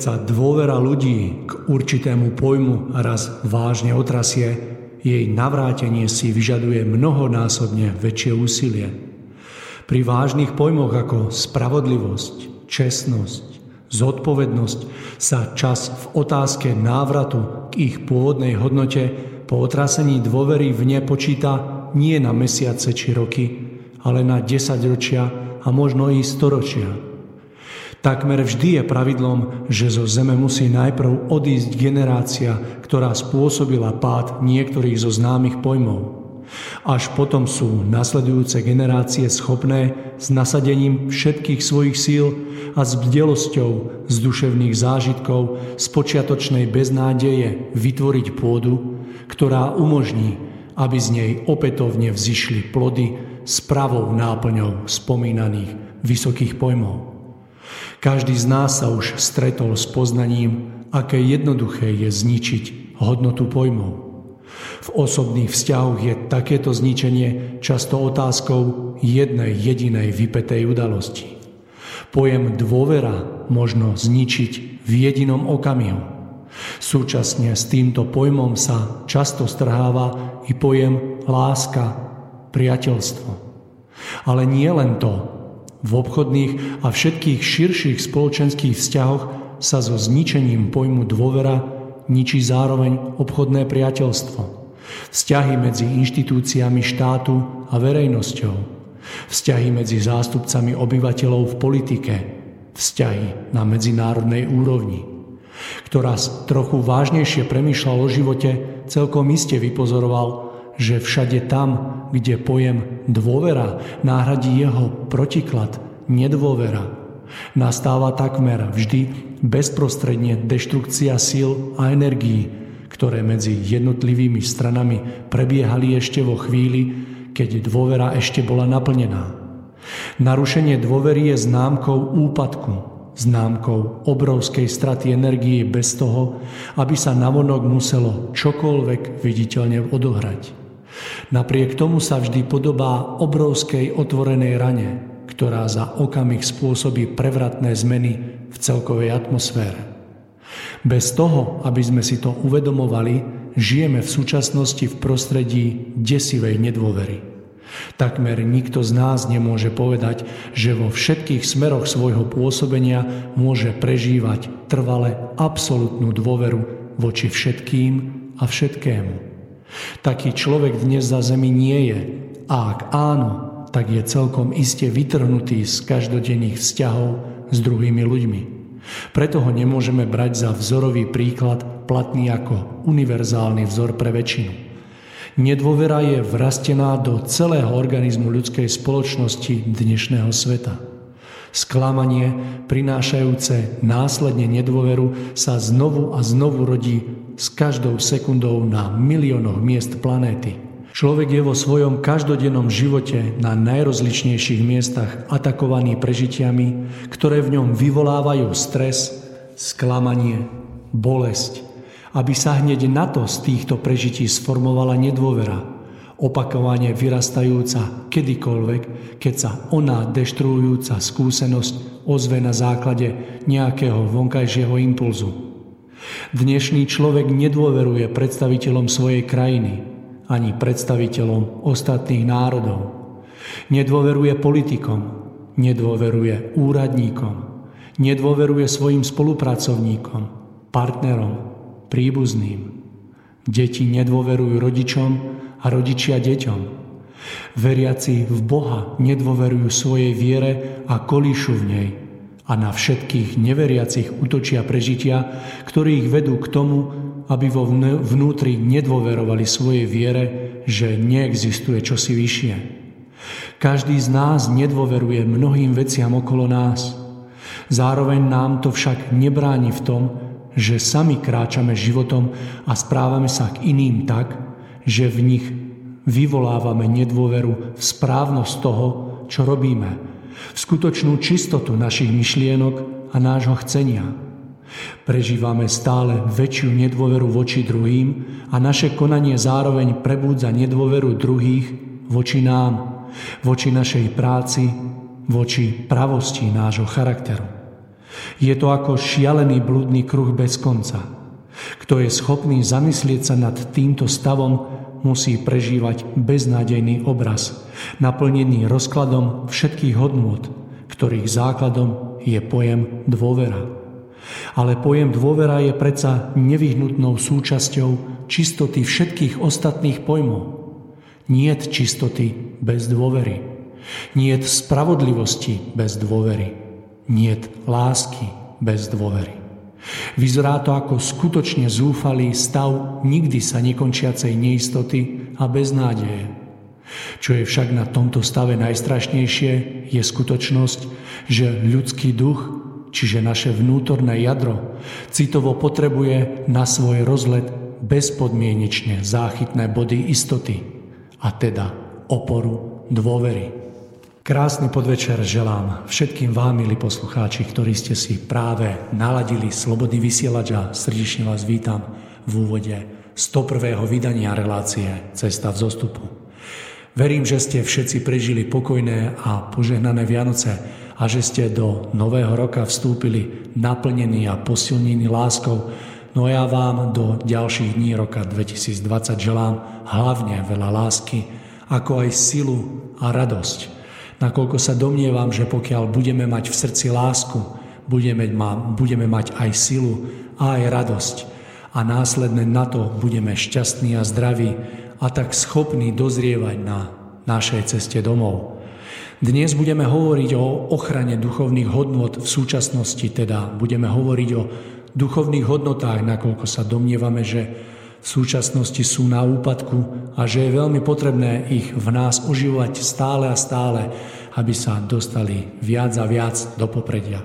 Sa dôvera ľudí k určitému pojmu raz vážne otrasie, jej navrátenie si vyžaduje mnohonásobne väčšie úsilie. Pri vážnych pojmoch ako spravodlivosť, čestnosť, zodpovednosť sa čas v otázke návratu k ich pôvodnej hodnote po otrasení dôvery v ne počíta nie na mesiace či roky, ale na desaťročia a možno i storočia. Takmer vždy je pravidlom, že zo zeme musí najprv odísť generácia, ktorá spôsobila pád niektorých zo známych pojmov. Až potom sú nasledujúce generácie schopné s nasadením všetkých svojich síl a s bdelosťou z duševných zážitkov z počiatočnej beznádeje vytvoriť pôdu, ktorá umožní, aby z nej opätovne vzýšli plody s pravou náplňou spomínaných vysokých pojmov. Každý z nás sa už stretol s poznaním, aké jednoduché je zničiť hodnotu pojmov. V osobných vzťahoch je takéto zničenie často otázkou jednej jedinej vypetej udalosti. Pojem dôvera možno zničiť v jedinom okamihu. Súčasne s týmto pojmom sa často strháva i pojem láska, priateľstvo. Ale nie len to, v obchodných a všetkých širších spoločenských vzťahoch sa so zničením pojmu dôvera ničí zároveň obchodné priateľstvo. Vzťahy medzi inštitúciami štátu a verejnosťou. Vzťahy medzi zástupcami obyvateľov v politike. Vzťahy na medzinárodnej úrovni. Ktorá trochu vážnejšie premýšľal o živote, celkom iste vypozoroval, že všade tam, kde pojem dôvera náhradí jeho protiklad nedôvera, nastáva takmer vždy bezprostredne deštrukcia síl a energií, ktoré medzi jednotlivými stranami prebiehali ešte vo chvíli, keď dôvera ešte bola naplnená. Narušenie dôvery je známkou úpadku, známkou obrovskej straty energie bez toho, aby sa navonok muselo čokoľvek viditeľne odohrať. Napriek tomu sa vždy podobá obrovskej otvorenej rane, ktorá za okamih spôsobí prevratné zmeny v celkovej atmosfére. Bez toho, aby sme si to uvedomovali, žijeme v súčasnosti v prostredí desivej nedôvery. Takmer nikto z nás nemôže povedať, že vo všetkých smeroch svojho pôsobenia môže prežívať trvale absolútnu dôveru voči všetkým a všetkému. Taký človek dnes za zemi nie je. A ak áno, tak je celkom iste vytrhnutý z každodenných vzťahov s druhými ľuďmi. Preto ho nemôžeme brať za vzorový príklad platný ako univerzálny vzor pre väčšinu. Nedôvera je vrastená do celého organizmu ľudskej spoločnosti dnešného sveta. Sklamanie, prinášajúce následne nedôveru, sa znovu a znovu rodí s každou sekundou na miliónoch miest planéty. Človek je vo svojom každodennom živote na najrozličnejších miestach atakovaný prežitiami, ktoré v ňom vyvolávajú stres, sklamanie, bolesť aby sa hneď na to z týchto prežití sformovala nedôvera, opakovane vyrastajúca kedykoľvek, keď sa ona deštruujúca skúsenosť ozve na základe nejakého vonkajšieho impulzu. Dnešný človek nedôveruje predstaviteľom svojej krajiny ani predstaviteľom ostatných národov. Nedôveruje politikom, nedôveruje úradníkom, nedôveruje svojim spolupracovníkom, partnerom, príbuzným. Deti nedôverujú rodičom a rodičia deťom. Veriaci v Boha nedôverujú svojej viere a kolíšu v nej a na všetkých neveriacich útočia prežitia, ktorí ich vedú k tomu, aby vo vnútri nedôverovali svojej viere, že neexistuje čosi vyššie. Každý z nás nedôveruje mnohým veciam okolo nás. Zároveň nám to však nebráni v tom, že sami kráčame životom a správame sa k iným tak, že v nich vyvolávame nedôveru v správnosť toho, čo robíme, skutočnú čistotu našich myšlienok a nášho chcenia. Prežívame stále väčšiu nedôveru voči druhým a naše konanie zároveň prebúdza nedôveru druhých voči nám voči našej práci, voči pravosti nášho charakteru. Je to ako šialený blúdny kruh bez konca. Kto je schopný zamyslieť sa nad týmto stavom, musí prežívať beznádejný obraz, naplnený rozkladom všetkých hodnôt, ktorých základom je pojem dôvera. Ale pojem dôvera je predsa nevyhnutnou súčasťou čistoty všetkých ostatných pojmov. Niet čistoty bez dôvery. Niet spravodlivosti bez dôvery. Niet lásky bez dôvery. Vyzerá to ako skutočne zúfalý stav nikdy sa nekončiacej neistoty a beznádeje. Čo je však na tomto stave najstrašnejšie, je skutočnosť, že ľudský duch, čiže naše vnútorné jadro, citovo potrebuje na svoj rozlet bezpodmienečne záchytné body istoty a teda oporu dôvery. Krásny podvečer želám všetkým vám, milí poslucháči, ktorí ste si práve naladili Slobodný vysielač a srdečne vás vítam v úvode 101. vydania relácie Cesta v zostupu. Verím, že ste všetci prežili pokojné a požehnané Vianoce a že ste do nového roka vstúpili naplnení a posilnení láskou, No ja vám do ďalších dní roka 2020 želám hlavne veľa lásky, ako aj silu a radosť. Nakoľko sa domnievam, že pokiaľ budeme mať v srdci lásku, budeme, ma, budeme mať aj silu a aj radosť. A následne na to budeme šťastní a zdraví a tak schopní dozrievať na našej ceste domov. Dnes budeme hovoriť o ochrane duchovných hodnot v súčasnosti, teda budeme hovoriť o duchovných hodnotách, nakoľko sa domnievame, že v súčasnosti sú na úpadku a že je veľmi potrebné ich v nás oživovať stále a stále, aby sa dostali viac a viac do popredia.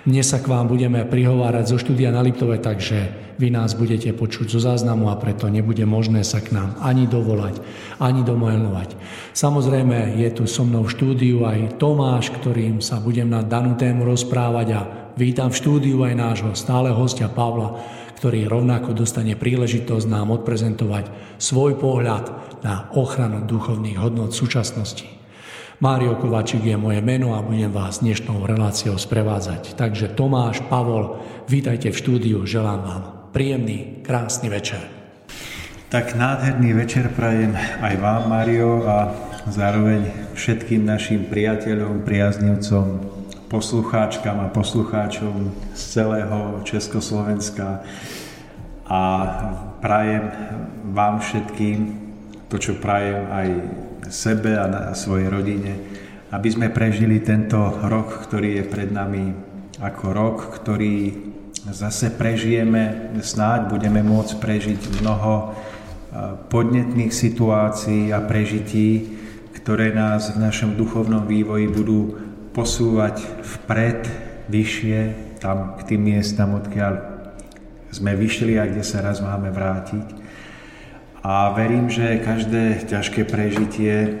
Dnes sa k vám budeme prihovárať zo štúdia na Liptove, takže vy nás budete počuť zo záznamu a preto nebude možné sa k nám ani dovolať, ani domojlovať. Samozrejme je tu so mnou v štúdiu aj Tomáš, ktorým sa budem na danú tému rozprávať a Vítam v štúdiu aj nášho stáleho hostia Pavla, ktorý rovnako dostane príležitosť nám odprezentovať svoj pohľad na ochranu duchovných hodnot súčasnosti. Mário Kovačík je moje meno a budem vás dnešnou reláciou sprevádzať. Takže Tomáš, Pavol, vítajte v štúdiu, želám vám príjemný, krásny večer. Tak nádherný večer prajem aj vám, Mário, a zároveň všetkým našim priateľom, priaznivcom, poslucháčkam a poslucháčom z celého Československa. A prajem vám všetkým to, čo prajem aj sebe a svojej rodine, aby sme prežili tento rok, ktorý je pred nami ako rok, ktorý zase prežijeme, snáď budeme môcť prežiť mnoho podnetných situácií a prežití, ktoré nás v našom duchovnom vývoji budú posúvať vpred, vyššie, tam k tým miestam, odkiaľ sme vyšli a kde sa raz máme vrátiť. A verím, že každé ťažké prežitie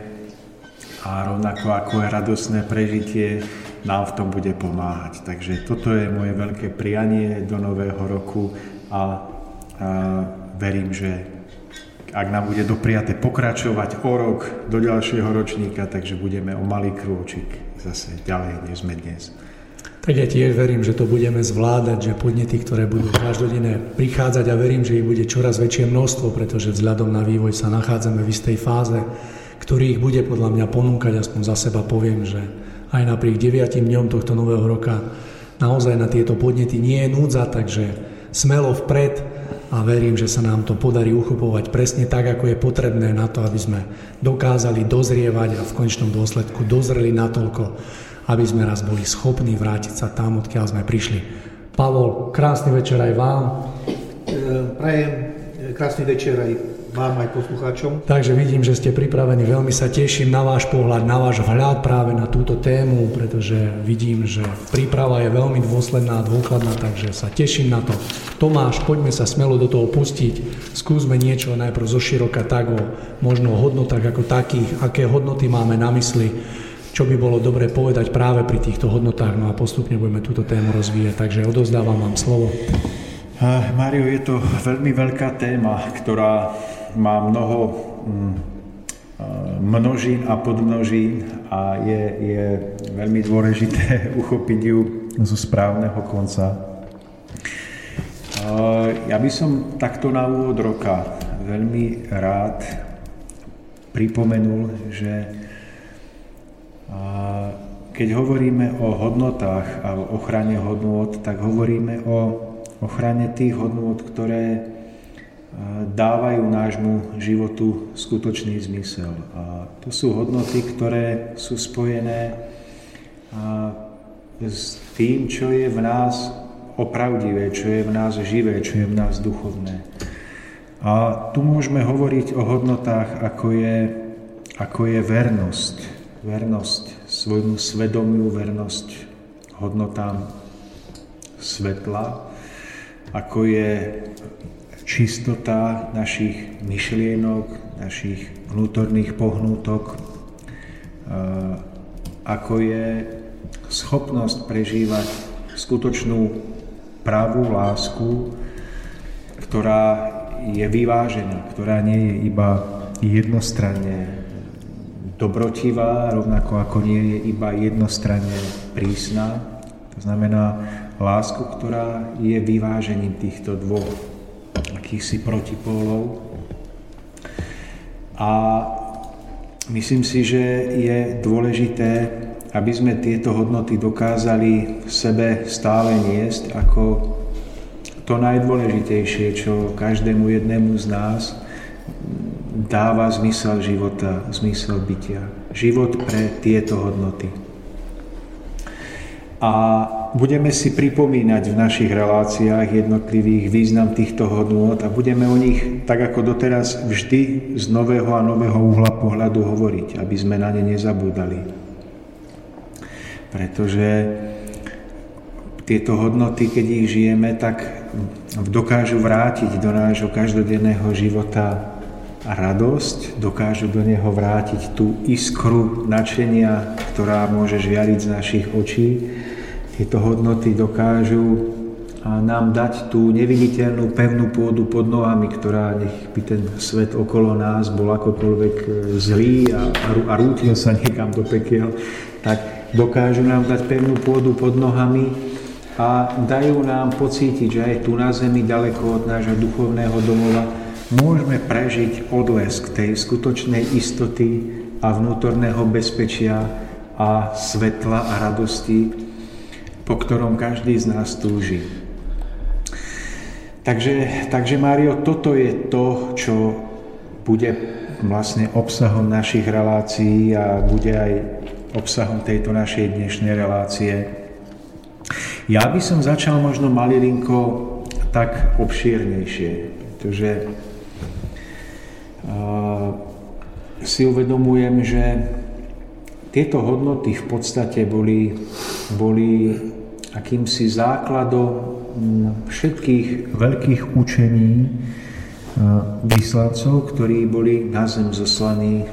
a rovnako ako je radosné prežitie nám v tom bude pomáhať. Takže toto je moje veľké prianie do nového roku a verím, že ak nám bude dopriate pokračovať o rok do ďalšieho ročníka, takže budeme o malý krôčik zase ďalej, než sme dnes. Tak ja tiež verím, že to budeme zvládať, že podnety, ktoré budú každodenne prichádzať a verím, že ich bude čoraz väčšie množstvo, pretože vzhľadom na vývoj sa nachádzame v istej fáze, ktorý ich bude podľa mňa ponúkať, aspoň za seba poviem, že aj napriek 9 dňom tohto nového roka naozaj na tieto podnety nie je núdza, takže smelo vpred a verím, že sa nám to podarí uchopovať presne tak, ako je potrebné na to, aby sme dokázali dozrievať a v konečnom dôsledku dozreli natoľko, aby sme raz boli schopní vrátiť sa tam, odkiaľ sme prišli. Pavol, krásny večer aj vám. E, prajem e, krásny večer aj vám, aj poslucháčom. Takže vidím, že ste pripravení. Veľmi sa teším na váš pohľad, na váš vhľad práve na túto tému, pretože vidím, že príprava je veľmi dôsledná a dôkladná, takže sa teším na to. Tomáš, poďme sa smelo do toho pustiť. Skúsme niečo najprv zo široka tak o možno hodnotách ako takých, aké hodnoty máme na mysli čo by bolo dobre povedať práve pri týchto hodnotách. No a postupne budeme túto tému rozvíjať, takže odozdávam vám slovo. Mário, je to veľmi veľká téma, ktorá má mnoho mm, množín a podmnožín a je, je veľmi dôležité uchopiť ju zo správneho konca. Ja by som takto na úvod roka veľmi rád pripomenul, že keď hovoríme o hodnotách a o ochrane hodnot, tak hovoríme o ochrane tých hodnot, ktoré dávajú nášmu životu skutočný zmysel. A to sú hodnoty, ktoré sú spojené s tým, čo je v nás opravdivé, čo je v nás živé, čo je v nás duchovné. A tu môžeme hovoriť o hodnotách, ako je, ako je vernosť, vernosť svojmu svedomiu, vernosť hodnotám svetla, ako je čistota našich myšlienok, našich vnútorných pohnútok, ako je schopnosť prežívať skutočnú pravú lásku, ktorá je vyvážená, ktorá nie je iba jednostranne dobrotivá, rovnako ako nie je iba jednostranne prísna. To znamená lásku, ktorá je vyvážením týchto dvoch akýchsi protipólov. A myslím si, že je dôležité, aby sme tieto hodnoty dokázali v sebe stále niesť ako to najdôležitejšie, čo každému jednému z nás dáva zmysel života, zmysel bytia. Život pre tieto hodnoty. A budeme si pripomínať v našich reláciách jednotlivých význam týchto hodnot a budeme o nich, tak ako doteraz, vždy z nového a nového uhla pohľadu hovoriť, aby sme na ne nezabúdali. Pretože tieto hodnoty, keď ich žijeme, tak dokážu vrátiť do nášho každodenného života radosť, dokážu do neho vrátiť tú iskru načenia, ktorá môže žiariť z našich očí. Tieto hodnoty dokážu nám dať tú neviditeľnú pevnú pôdu pod nohami, ktorá nech by ten svet okolo nás bol akokoľvek e, zlý a, a rútil sa niekam do pekiel, tak dokážu nám dať pevnú pôdu pod nohami a dajú nám pocítiť, že aj tu na zemi, ďaleko od nášho duchovného domova, môžeme prežiť odlesk tej skutočnej istoty a vnútorného bezpečia a svetla a radosti, po ktorom každý z nás túži. Takže, takže Mário, toto je to, čo bude vlastne obsahom našich relácií a bude aj obsahom tejto našej dnešnej relácie. Ja by som začal možno malilinko tak obšírnejšie, pretože si uvedomujem, že tieto hodnoty v podstate boli, boli akýmsi základom všetkých veľkých učení vyslancov, ktorí boli na zem zoslaní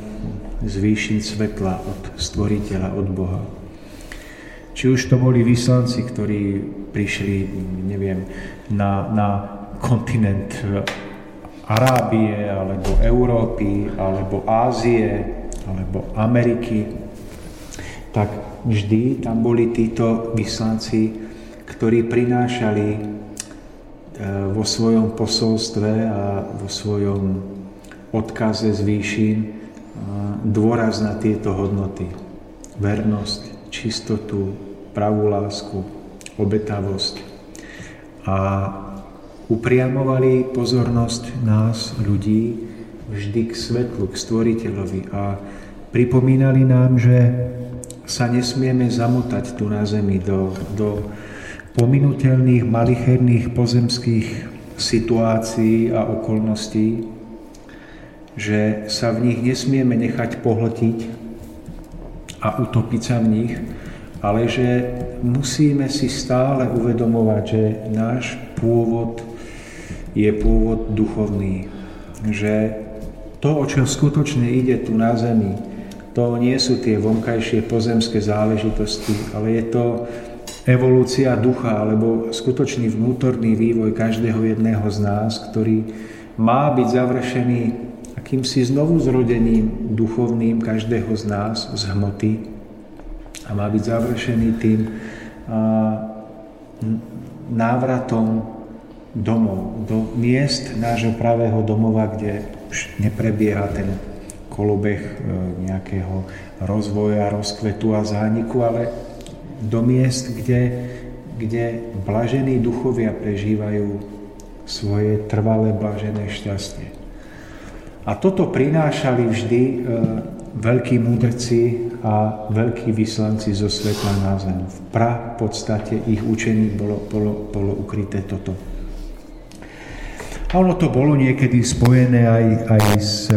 z výšin svetla od stvoriteľa, od Boha. Či už to boli vyslanci, ktorí prišli, neviem, na, na kontinent Arábie, alebo Európy, alebo Ázie, alebo Ameriky, tak vždy tam boli títo vyslanci, ktorí prinášali e, vo svojom posolstve a vo svojom odkaze z výšin e, dôraz na tieto hodnoty. Vernosť, čistotu, pravú lásku, obetavosť. A upriamovali pozornosť nás, ľudí, vždy k svetlu, k stvoriteľovi a pripomínali nám, že sa nesmieme zamotať tu na zemi do, do pominutelných, malicherných pozemských situácií a okolností, že sa v nich nesmieme nechať pohltiť a utopiť sa v nich, ale že musíme si stále uvedomovať, že náš pôvod je pôvod duchovný. Že to, o čo skutočne ide tu na zemi, to nie sú tie vonkajšie pozemské záležitosti, ale je to evolúcia ducha alebo skutočný vnútorný vývoj každého jedného z nás, ktorý má byť završený akýmsi znovu zrodením duchovným každého z nás z hmoty a má byť završený tým návratom domov, do miest nášho pravého domova, kde už neprebieha ten kolobeh e, nejakého rozvoja, rozkvetu a zániku, ale do miest, kde, kde blažení duchovia prežívajú svoje trvalé blažené šťastie. A toto prinášali vždy e, veľkí múdrci a veľkí vyslanci zo svetla na zem. V pra podstate ich učení bolo, bolo, bolo ukryté toto. A ono to bolo niekedy spojené aj, aj s e,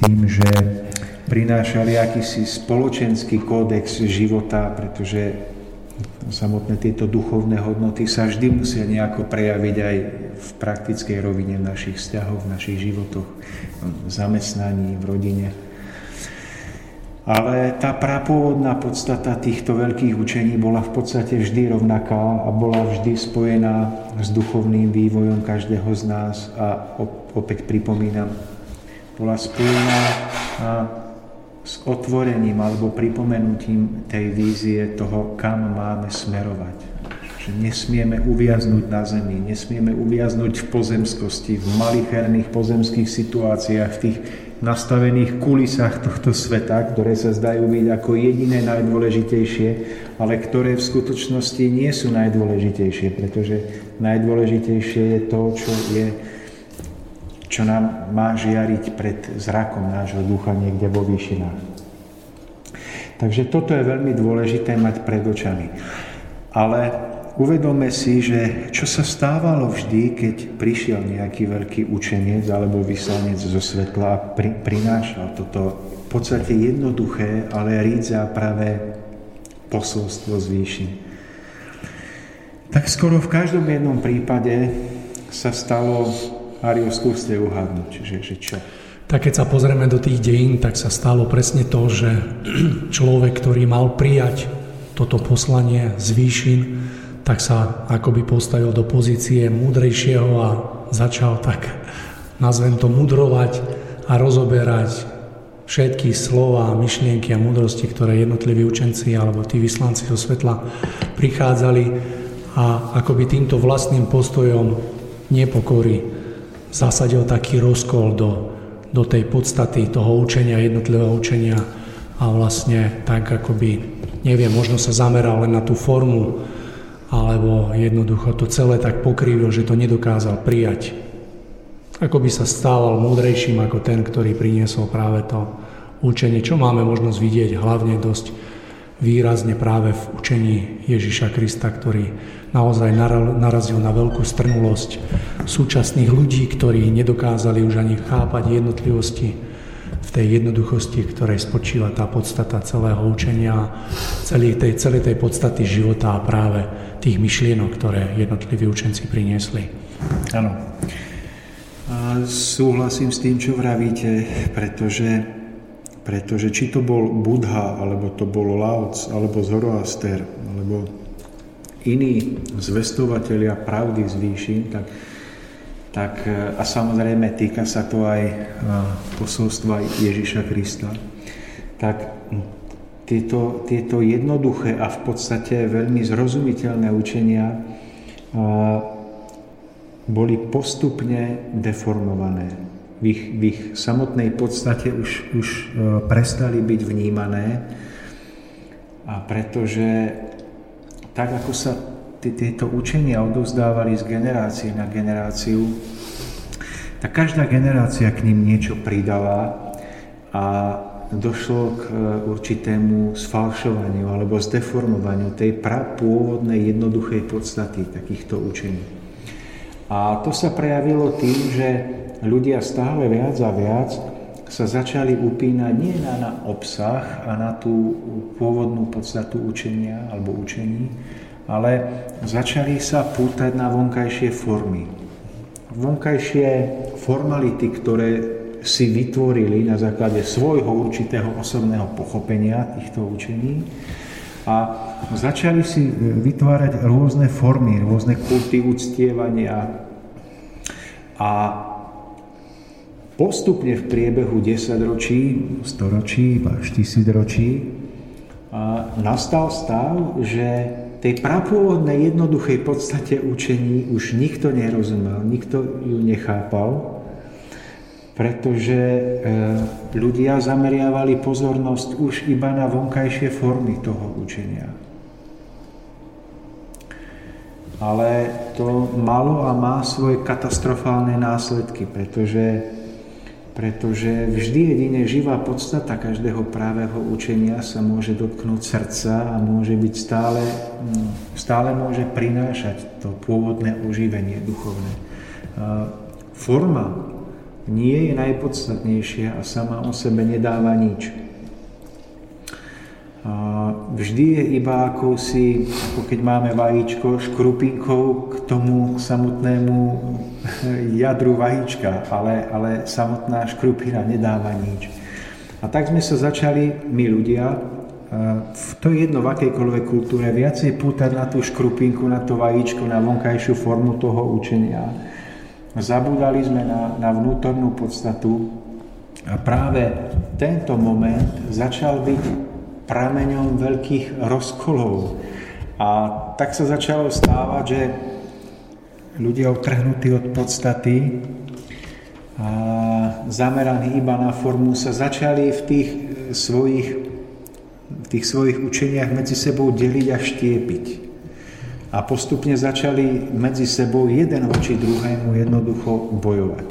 tým, že prinášali akýsi spoločenský kódex života, pretože samotné tieto duchovné hodnoty sa vždy musia nejako prejaviť aj v praktickej rovine v našich vzťahoch, v našich životoch, v zamestnaní, v rodine. Ale tá prapôvodná podstata týchto veľkých učení bola v podstate vždy rovnaká a bola vždy spojená s duchovným vývojom každého z nás a opäť pripomínam, bola spojená s otvorením alebo pripomenutím tej vízie toho, kam máme smerovať. Že nesmieme uviaznúť na zemi, nesmieme uviaznúť v pozemskosti, v malicherných pozemských situáciách, v tých nastavených kulisách tohto sveta, ktoré sa zdajú byť ako jediné najdôležitejšie, ale ktoré v skutočnosti nie sú najdôležitejšie, pretože najdôležitejšie je to, čo je čo nám má žiariť pred zrakom nášho ducha niekde vo výšinách. Takže toto je veľmi dôležité mať pred očami. Ale uvedome si, že čo sa stávalo vždy, keď prišiel nejaký veľký učenec alebo vyslanec zo svetla a pri, prinášal toto v podstate jednoduché, ale rídza pravé posolstvo z výšin. Tak skoro v každom jednom prípade sa stalo Mario, skúste uhádnuť, že, že čo? Tak keď sa pozrieme do tých dejín, tak sa stalo presne to, že človek, ktorý mal prijať toto poslanie z výšin, tak sa akoby postavil do pozície múdrejšieho a začal tak, nazvem to, mudrovať a rozoberať všetky slova, myšlienky a múdrosti, ktoré jednotliví učenci alebo tí vyslanci zo svetla prichádzali a akoby týmto vlastným postojom nepokory zasadil taký rozkol do, do tej podstaty toho učenia, jednotlivého učenia a vlastne tak akoby, neviem, možno sa zameral len na tú formu, alebo jednoducho to celé tak pokrývil, že to nedokázal prijať. Ako by sa stával múdrejším ako ten, ktorý priniesol práve to učenie, čo máme možnosť vidieť hlavne dosť výrazne práve v učení Ježiša Krista, ktorý naozaj narazil na veľkú strnulosť súčasných ľudí, ktorí nedokázali už ani chápať jednotlivosti v tej jednoduchosti, ktorej spočíva tá podstata celého učenia, celej tej, celej tej podstaty života a práve tých myšlienok, ktoré jednotliví učenci priniesli. Áno. Súhlasím s tým, čo vravíte, pretože, pretože či to bol Budha, alebo to bol Laoc, alebo Zoroaster, alebo iní zvestovatelia pravdy z výšin, tak tak, e, a samozrejme týka sa to aj e, posolstva Ježiša Krista, tak tieto, tieto jednoduché a v podstate veľmi zrozumiteľné učenia e, boli postupne deformované. V ich, v ich samotnej podstate už, už prestali byť vnímané, a pretože tak, ako sa tieto učenia odovzdávali z generácie na generáciu, tak každá generácia k ním niečo pridala a došlo k e, určitému sfalšovaniu alebo zdeformovaniu tej pôvodnej jednoduchej podstaty takýchto učení. A to sa prejavilo tým, že ľudia stále viac a viac sa začali upínať nie na, na obsah a na tú pôvodnú podstatu učenia alebo učení, ale začali sa pútať na vonkajšie formy. Vonkajšie formality, ktoré si vytvorili na základe svojho určitého osobného pochopenia týchto učení a začali si vytvárať rôzne formy, rôzne kulty uctievania a postupne v priebehu 10 ročí, storočí, až tisíc ročí nastal stav, že tej prapôvodnej jednoduchej podstate učení už nikto nerozumel, nikto ju nechápal, pretože e, ľudia zameriavali pozornosť už iba na vonkajšie formy toho učenia. Ale to malo a má svoje katastrofálne následky, pretože pretože vždy jedine živá podstata každého právého učenia sa môže dotknúť srdca a môže byť stále, mm, stále môže prinášať to pôvodné oživenie duchovné. Forma nie je najpodstatnejšia a sama o sebe nedáva nič. Vždy je iba akousi, ako keď máme vajíčko, škrupinkou k tomu samotnému jadru vajíčka, ale, ale samotná škrupina nedáva nič. A tak sme sa začali, my ľudia, v to jedno v akejkoľvek kultúre, viacej pútať na tú škrupinku, na to vajíčko, na vonkajšiu formu toho učenia. Zabúdali sme na, na vnútornú podstatu a práve tento moment začal byť prameňom veľkých rozkolov. A tak sa začalo stávať, že ľudia otrhnutí od podstaty a zameraní iba na formu sa začali v tých svojich, v tých svojich učeniach medzi sebou deliť a štiepiť. A postupne začali medzi sebou jeden voči druhému jednoducho bojovať.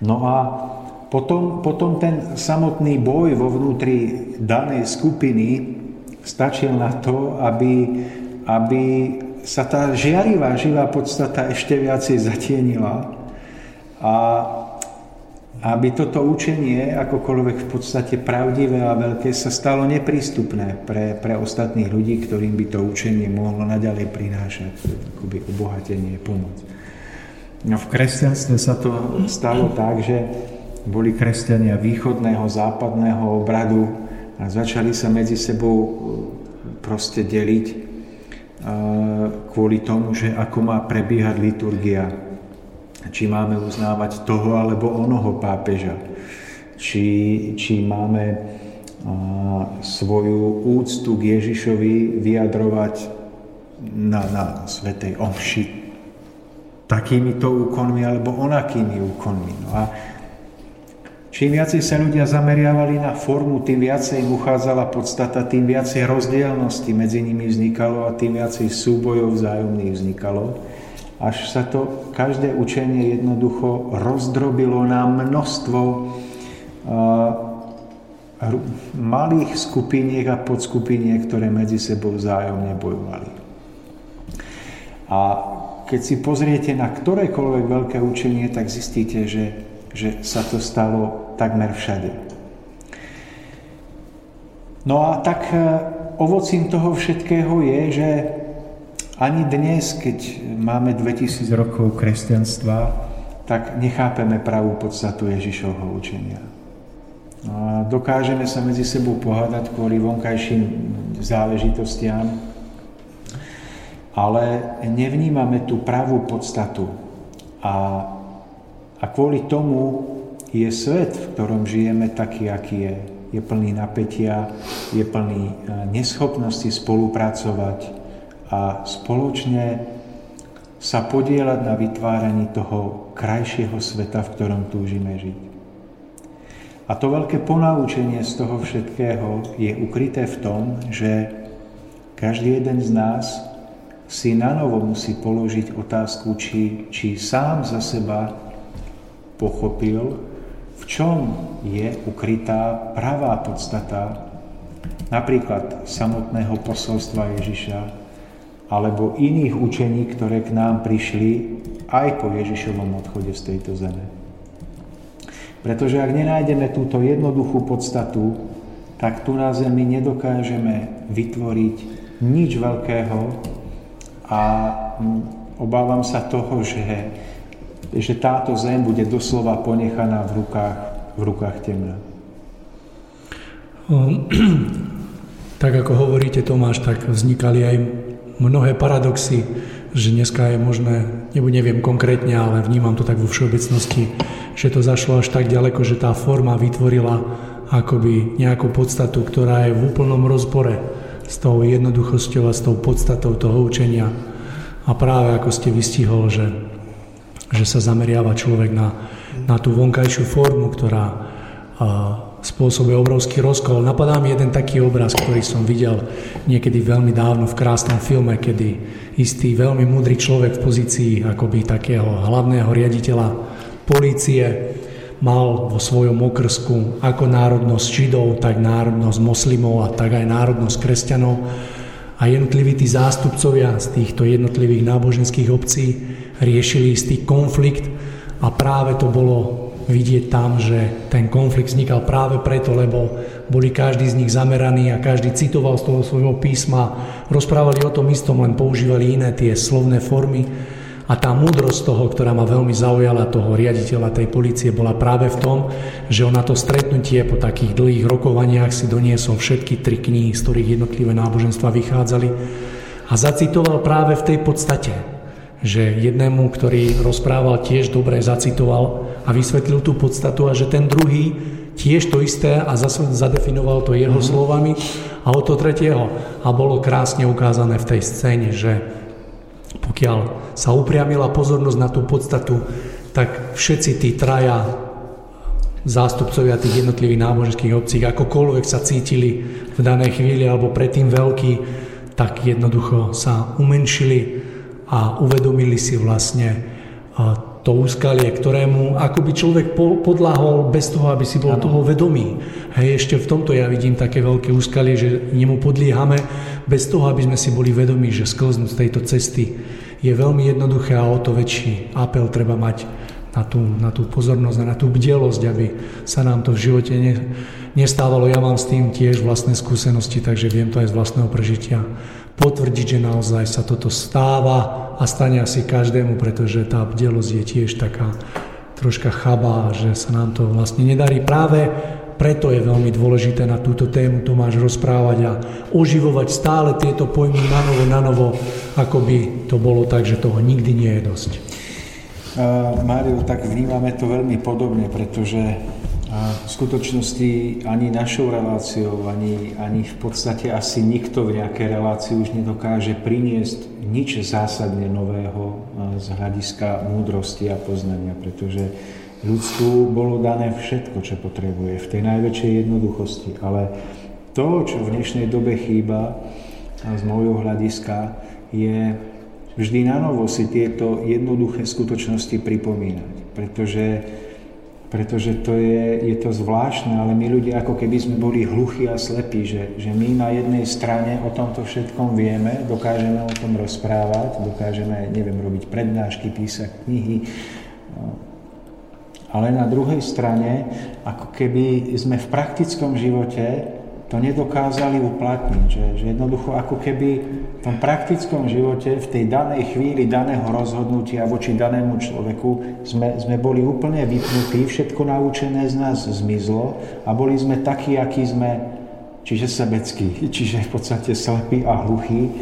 No a potom, potom ten samotný boj vo vnútri danej skupiny stačil na to, aby, aby sa tá žiarivá živá podstata ešte viacej zatienila a aby toto učenie, akokoľvek v podstate pravdivé a veľké, sa stalo neprístupné pre, pre ostatných ľudí, ktorým by to učenie mohlo naďalej prinášať akoby obohatenie, pomoc. No v kresťanstve sa to stalo tak, že boli kresťania východného, západného obradu a začali sa medzi sebou e, proste deliť e, kvôli tomu, že ako má prebiehať liturgia. Či máme uznávať toho alebo onoho pápeža. Či, či máme e, svoju úctu k Ježišovi vyjadrovať na, na Svetej Omši takýmito úkonmi alebo onakými úkonmi. No a Čím viacej sa ľudia zameriavali na formu, tým viacej im uchádzala podstata, tým viacej rozdielnosti medzi nimi vznikalo a tým viacej súbojov vzájomných vznikalo, až sa to každé učenie jednoducho rozdrobilo na množstvo malých skupiniek a podskupiniek, ktoré medzi sebou vzájomne bojovali. A keď si pozriete na ktorékoľvek veľké učenie, tak zistíte, že že sa to stalo takmer všade. No a tak e, ovocím toho všetkého je, že ani dnes, keď máme 2000 rokov kresťanstva, tak nechápeme pravú podstatu Ježišovho učenia. A dokážeme sa medzi sebou pohádať kvôli vonkajším záležitostiam, ale nevnímame tú pravú podstatu A, a kvôli tomu je svet, v ktorom žijeme taký, aký je. Je plný napätia, je plný e, neschopnosti spolupracovať a spoločne sa podielať na vytváraní toho krajšieho sveta, v ktorom túžime žiť. A to veľké ponaučenie z toho všetkého je ukryté v tom, že každý jeden z nás si na novo musí položiť otázku, či, či sám za seba pochopil, v čom je ukrytá pravá podstata napríklad samotného posolstva Ježiša alebo iných učení, ktoré k nám prišli aj po Ježišovom odchode z tejto zeme. Pretože ak nenájdeme túto jednoduchú podstatu, tak tu na zemi nedokážeme vytvoriť nič veľkého, a mm, obávam sa toho, že, že táto zem bude doslova ponechaná v rukách, v rukách temna. Tak ako hovoríte Tomáš, tak vznikali aj mnohé paradoxy, že dneska je možné, nebo neviem konkrétne, ale vnímam to tak vo všeobecnosti, že to zašlo až tak ďaleko, že tá forma vytvorila akoby nejakú podstatu, ktorá je v úplnom rozpore s tou jednoduchosťou a s tou podstatou toho učenia. A práve ako ste vystihol, že, že sa zameriava človek na, na tú vonkajšiu formu, ktorá a, spôsobuje obrovský rozkol. Napadá mi jeden taký obraz, ktorý som videl niekedy veľmi dávno v krásnom filme, kedy istý veľmi múdry človek v pozícii akoby takého hlavného riaditeľa polície mal vo svojom okrsku ako národnosť Židov, tak národnosť moslimov a tak aj národnosť kresťanov. A jednotliví tí zástupcovia z týchto jednotlivých náboženských obcí riešili istý konflikt a práve to bolo vidieť tam, že ten konflikt vznikal práve preto, lebo boli každý z nich zameraný a každý citoval z toho svojho písma, rozprávali o tom istom, len používali iné tie slovné formy. A tá múdrosť toho, ktorá ma veľmi zaujala, toho riaditeľa tej policie, bola práve v tom, že on na to stretnutie po takých dlhých rokovaniach si doniesol všetky tri knihy, z ktorých jednotlivé náboženstva vychádzali a zacitoval práve v tej podstate, že jednému, ktorý rozprával tiež dobre, zacitoval a vysvetlil tú podstatu a že ten druhý tiež to isté a zase zadefinoval to jeho mm-hmm. slovami a o to tretieho. A bolo krásne ukázané v tej scéne, že pokiaľ sa upriamila pozornosť na tú podstatu, tak všetci tí traja zástupcovia tých jednotlivých náboženských obcí, akokoľvek sa cítili v danej chvíli alebo predtým veľký, tak jednoducho sa umenšili a uvedomili si vlastne to úskalie, ktorému akoby človek podľahol bez toho, aby si bol ano. toho vedomý. Hej, ešte v tomto ja vidím také veľké úskalie, že nemu podliehame bez toho, aby sme si boli vedomí, že sklznúť z tejto cesty je veľmi jednoduché a o to väčší apel treba mať na tú, na tú pozornosť a na tú bdelosť, aby sa nám to v živote ne, nestávalo. Ja mám s tým tiež vlastné skúsenosti, takže viem to aj z vlastného prežitia potvrdiť, že naozaj sa toto stáva a stane asi každému, pretože tá bdelosť je tiež taká troška chabá, že sa nám to vlastne nedarí. Práve preto je veľmi dôležité na túto tému Tomáš rozprávať a oživovať stále tieto pojmy na novo, na novo, ako by to bolo tak, že toho nikdy nie je dosť. Uh, Mário, tak vnímame to veľmi podobne, pretože a v skutočnosti ani našou reláciou, ani, ani v podstate asi nikto v nejakej relácii už nedokáže priniesť nič zásadne nového z hľadiska múdrosti a poznania, pretože ľudstvu bolo dané všetko, čo potrebuje v tej najväčšej jednoduchosti. Ale to, čo v dnešnej dobe chýba z môjho hľadiska, je vždy na novo si tieto jednoduché skutočnosti pripomínať. Pretože pretože to je, je to zvláštne, ale my ľudia ako keby sme boli hluchí a slepí, že, že my na jednej strane o tomto všetkom vieme, dokážeme o tom rozprávať, dokážeme, neviem, robiť prednášky, písať knihy, ale na druhej strane, ako keby sme v praktickom živote to nedokázali uplatniť. Že, že jednoducho ako keby v tom praktickom živote, v tej danej chvíli daného rozhodnutia voči danému človeku sme, sme boli úplne vypnutí, všetko naučené z nás zmizlo a boli sme takí, akí sme, čiže sebeckí, čiže v podstate slepí a hluchí.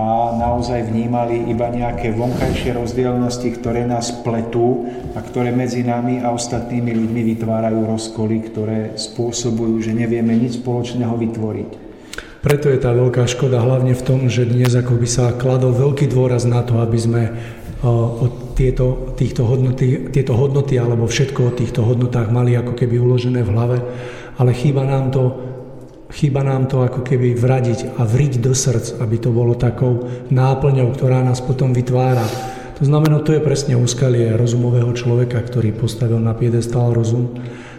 A naozaj vnímali iba nejaké vonkajšie rozdielnosti, ktoré nás pletú a ktoré medzi nami a ostatnými ľuďmi vytvárajú rozkoly, ktoré spôsobujú, že nevieme nič spoločného vytvoriť. Preto je tá veľká škoda hlavne v tom, že dnes ako by sa kladol veľký dôraz na to, aby sme od tieto, týchto hodnoty, tieto hodnoty alebo všetko o týchto hodnotách mali ako keby uložené v hlave, ale chýba nám to Chýba nám to ako keby vradiť a vriť do srdc, aby to bolo takou náplňou, ktorá nás potom vytvára. To znamená, to je presne úskalie rozumového človeka, ktorý postavil na piedestal rozum.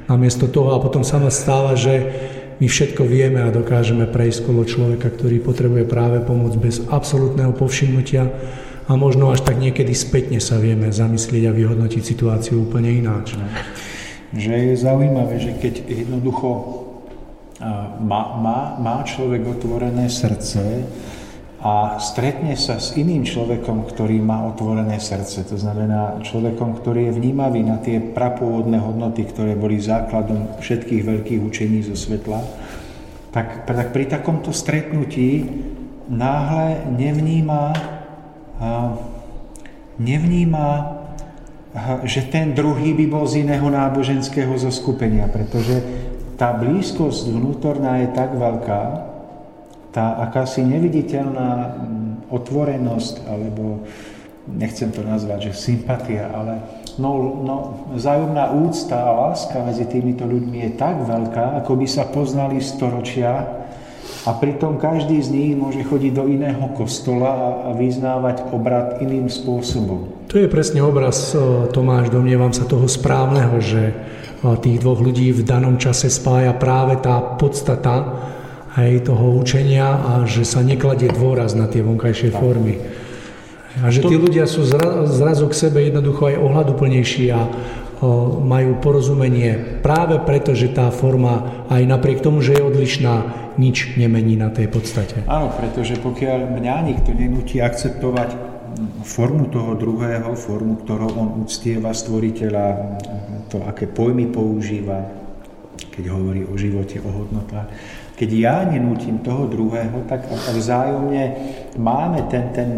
Namiesto toho a potom sa nás stáva, že my všetko vieme a dokážeme prejsť kolo človeka, ktorý potrebuje práve pomoc bez absolútneho povšimnutia a možno až tak niekedy spätne sa vieme zamyslieť a vyhodnotiť situáciu úplne ináč. Že je zaujímavé, že keď jednoducho má, má, má človek otvorené srdce a stretne sa s iným človekom, ktorý má otvorené srdce. To znamená človekom, ktorý je vnímavý na tie prapôvodné hodnoty, ktoré boli základom všetkých veľkých učení zo svetla. Tak, tak pri takomto stretnutí náhle nevníma, nevníma že ten druhý by bol z iného náboženského zoskupenia, pretože tá blízkosť vnútorná je tak veľká, tá akási neviditeľná otvorenosť, alebo nechcem to nazvať, že sympatia, ale no, no, zájomná úcta a láska medzi týmito ľuďmi je tak veľká, ako by sa poznali storočia a pritom každý z nich môže chodiť do iného kostola a vyznávať obrad iným spôsobom. To je presne obraz, Tomáš, domnievam sa, toho správneho, že tých dvoch ľudí v danom čase spája práve tá podstata aj toho učenia a že sa nekladie dôraz na tie vonkajšie formy. A že tí ľudia sú zrazu k sebe jednoducho aj ohľaduplnejší a majú porozumenie práve preto, že tá forma aj napriek tomu, že je odlišná, nič nemení na tej podstate. Áno, pretože pokiaľ mňa nikto nenúti akceptovať formu toho druhého, formu, ktorou on uctieva stvoriteľa, to, aké pojmy používa, keď hovorí o živote, o hodnotách. Keď ja nenútim toho druhého, tak vzájomne máme ten, ten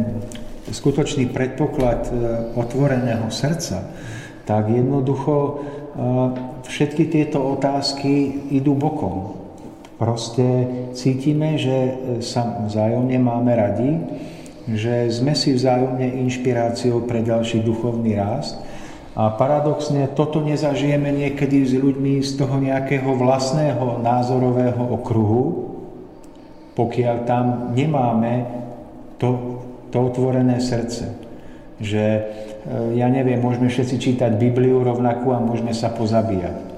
skutočný predpoklad e, otvoreného srdca, tak jednoducho e, všetky tieto otázky idú bokom. Proste cítime, že e, sa vzájomne máme radi, že sme si vzájomne inšpiráciou pre ďalší duchovný rast a paradoxne toto nezažijeme niekedy s ľuďmi z toho nejakého vlastného názorového okruhu, pokiaľ tam nemáme to, to otvorené srdce. Že, e, ja neviem, môžeme všetci čítať Bibliu rovnakú a môžeme sa pozabíjať.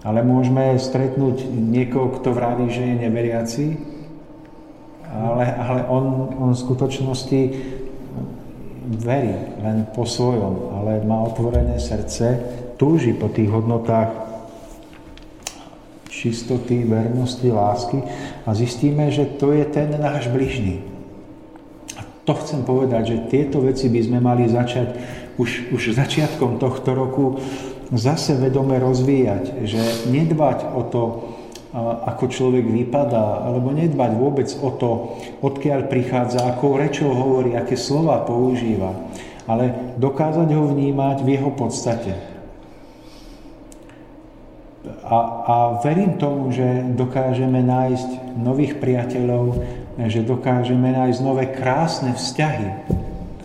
Ale môžeme stretnúť niekoho, kto vraví, že je neveriaci, ale, ale on, on v skutočnosti verí len po svojom, ale má otvorené srdce, túži po tých hodnotách čistoty, vernosti, lásky a zistíme, že to je ten náš bližný. A to chcem povedať, že tieto veci by sme mali začať už, už začiatkom tohto roku zase vedome rozvíjať, že nedbať o to, ako človek vypadá, alebo nedbať vôbec o to, odkiaľ prichádza, akou rečou hovorí, aké slova používa, ale dokázať ho vnímať v jeho podstate. A, a verím tomu, že dokážeme nájsť nových priateľov, že dokážeme nájsť nové krásne vzťahy,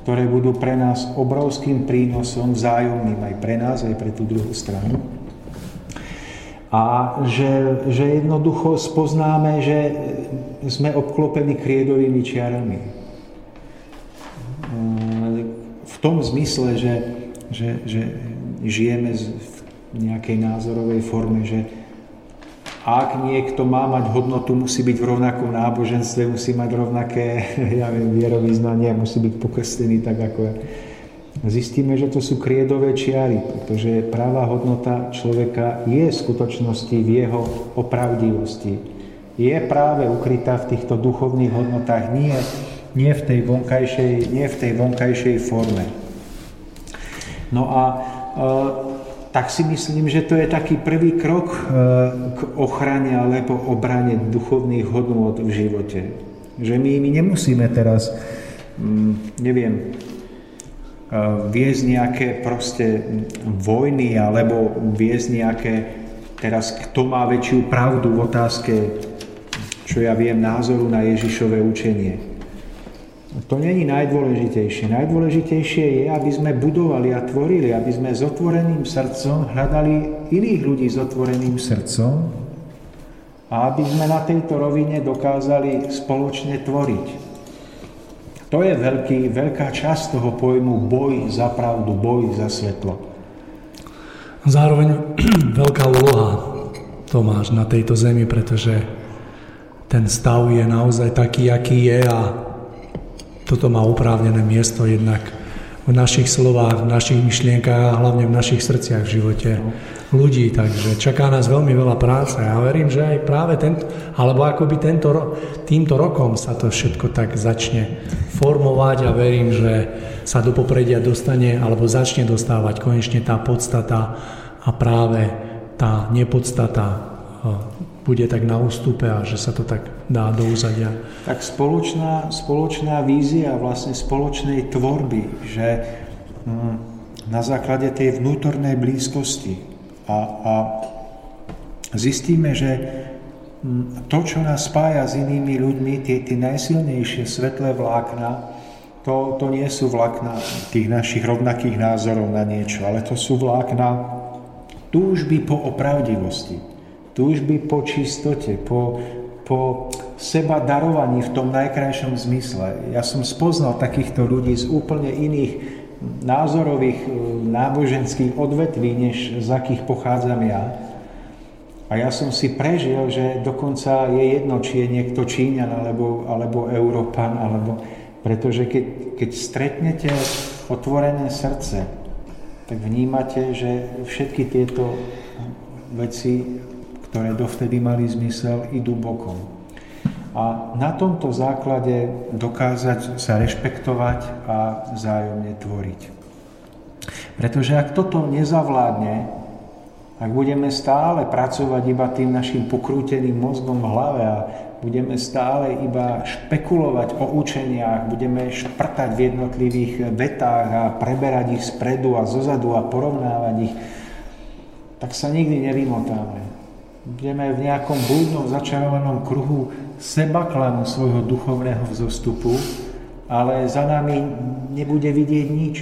ktoré budú pre nás obrovským prínosom, vzájomným aj pre nás, aj pre tú druhú stranu a že, že jednoducho spoznáme, že sme obklopení kriedovými čiarami. V tom zmysle, že, že, že žijeme v nejakej názorovej forme, že ak niekto má mať hodnotu, musí byť v rovnakom náboženstve, musí mať rovnaké ja viem, vierovýznanie, musí byť pokrstený tak ako ja zistíme, že to sú kriedové čiary, pretože práva hodnota človeka je v skutočnosti v jeho opravdivosti. Je práve ukrytá v týchto duchovných hodnotách, nie, nie, v, tej vonkajšej, nie v tej vonkajšej forme. No a e, tak si myslím, že to je taký prvý krok e, k ochrane alebo obrane duchovných hodnot v živote. Že my, my nemusíme teraz mm, neviem, viesť nejaké proste vojny alebo viesť nejaké, teraz kto má väčšiu pravdu v otázke, čo ja viem, názoru na Ježišové učenie. To není najdôležitejšie. Najdôležitejšie je, aby sme budovali a tvorili, aby sme s otvoreným srdcom hľadali iných ľudí s otvoreným srdcom a aby sme na tejto rovine dokázali spoločne tvoriť. To je veľký, veľká časť toho pojmu boj za pravdu, boj za svetlo. Zároveň veľká úloha Tomáš na tejto zemi, pretože ten stav je naozaj taký, aký je a toto má uprávnené miesto jednak v našich slovách, v našich myšlienkách a hlavne v našich srdciach v živote ľudí. Takže čaká nás veľmi veľa práce. A ja verím, že aj práve tento, alebo akoby tento, týmto rokom sa to všetko tak začne formovať a verím, že sa do popredia dostane alebo začne dostávať konečne tá podstata a práve tá nepodstata bude tak na ústupe a že sa to tak dá do úzadia. Tak spoločná, spoločná vízia vlastne spoločnej tvorby, že mm, na základe tej vnútornej blízkosti a, a zistíme, že to, čo nás spája s inými ľuďmi, tie, tie najsilnejšie svetlé vlákna, to, to nie sú vlákna tých našich rovnakých názorov na niečo, ale to sú vlákna túžby po opravdivosti túžby po čistote, po, po seba darovaní v tom najkrajšom zmysle. Ja som spoznal takýchto ľudí z úplne iných názorových e, náboženských odvetví, než z akých pochádzam ja. A ja som si prežil, že dokonca je jedno, či je niekto Číňan alebo, alebo Európan, alebo, pretože keď, keď stretnete otvorené srdce, tak vnímate, že všetky tieto veci ktoré dovtedy mali zmysel, idú bokom. A na tomto základe dokázať sa rešpektovať a vzájomne tvoriť. Pretože ak toto nezavládne, ak budeme stále pracovať iba tým našim pokrúteným mozgom v hlave a budeme stále iba špekulovať o učeniach, budeme šprtať v jednotlivých vetách a preberať ich spredu a zozadu a porovnávať ich, tak sa nikdy nevymotáme budeme v nejakom blúdnom začarovanom kruhu sebaklamu svojho duchovného vzostupu, ale za nami nebude vidieť nič.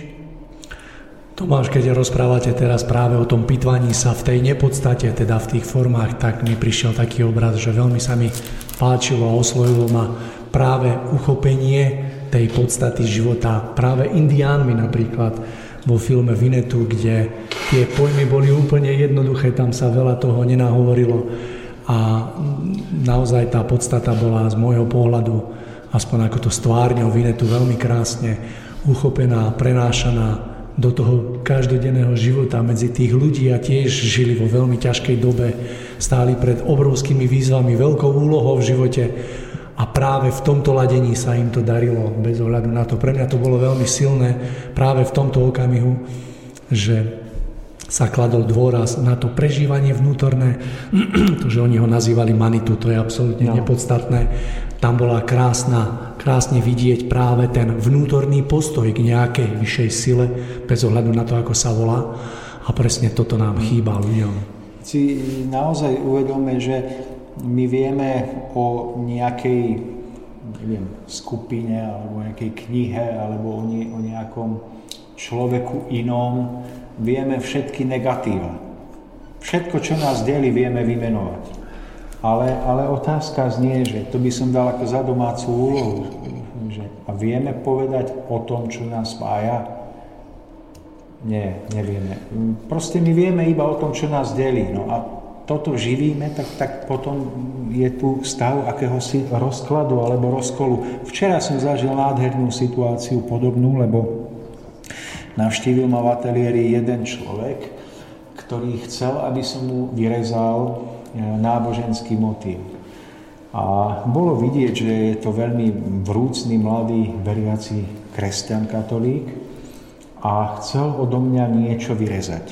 Tomáš, keď rozprávate teraz práve o tom pitvaní sa v tej nepodstate, teda v tých formách, tak mi prišiel taký obraz, že veľmi sa mi páčilo a osvojilo ma práve uchopenie tej podstaty života práve indiánmi napríklad vo filme Vinetu, kde tie pojmy boli úplne jednoduché, tam sa veľa toho nenahovorilo a naozaj tá podstata bola z môjho pohľadu, aspoň ako to stvárňou Vinetu, veľmi krásne uchopená, prenášaná do toho každodenného života medzi tých ľudí a tiež žili vo veľmi ťažkej dobe, stáli pred obrovskými výzvami, veľkou úlohou v živote a práve v tomto ladení sa im to darilo, bez ohľadu na to. Pre mňa to bolo veľmi silné práve v tomto okamihu, že sa kladol dôraz na to prežívanie vnútorné, to, že oni ho nazývali manitu, to je absolútne no. nepodstatné. Tam bola krásna, krásne vidieť práve ten vnútorný postoj k nejakej vyššej sile, bez ohľadu na to, ako sa volá. A presne toto nám chýba ľuďom. Si naozaj uvedome, že my vieme o nejakej neviem, skupine alebo nejakej knihe alebo o, nie, o nejakom človeku inom, vieme všetky negatíva. Všetko, čo nás delí, vieme vymenovať. Ale, ale otázka znie, že to by som dal ako za domácu úlohu. Že, a vieme povedať o tom, čo nás spája? Nie, nevieme. Proste my vieme iba o tom, čo nás delí. No a toto živíme, tak, tak potom je tu stav akéhosi rozkladu alebo rozkolu. Včera som zažil nádhernú situáciu podobnú, lebo navštívil ma v ateliéri jeden človek, ktorý chcel, aby som mu vyrezal e, náboženský motív. A bolo vidieť, že je to veľmi vrúcný, mladý, veriaci kresťan katolík a chcel odo mňa niečo vyrezať.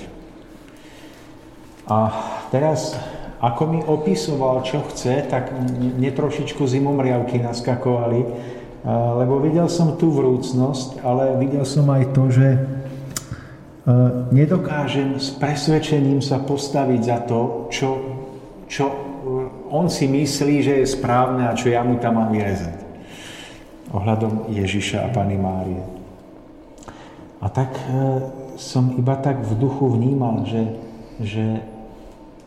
A teraz, ako mi opisoval, čo chce, tak mne trošičku zimomriavky naskakovali, lebo videl som tú vrúcnosť, ale videl som aj to, že e, nedokážem s presvedčením sa postaviť za to, čo, čo e, on si myslí, že je správne a čo ja mu tam mám vyrezať. Ohľadom Ježiša a Pany Márie. A tak e, som iba tak v duchu vnímal, že, že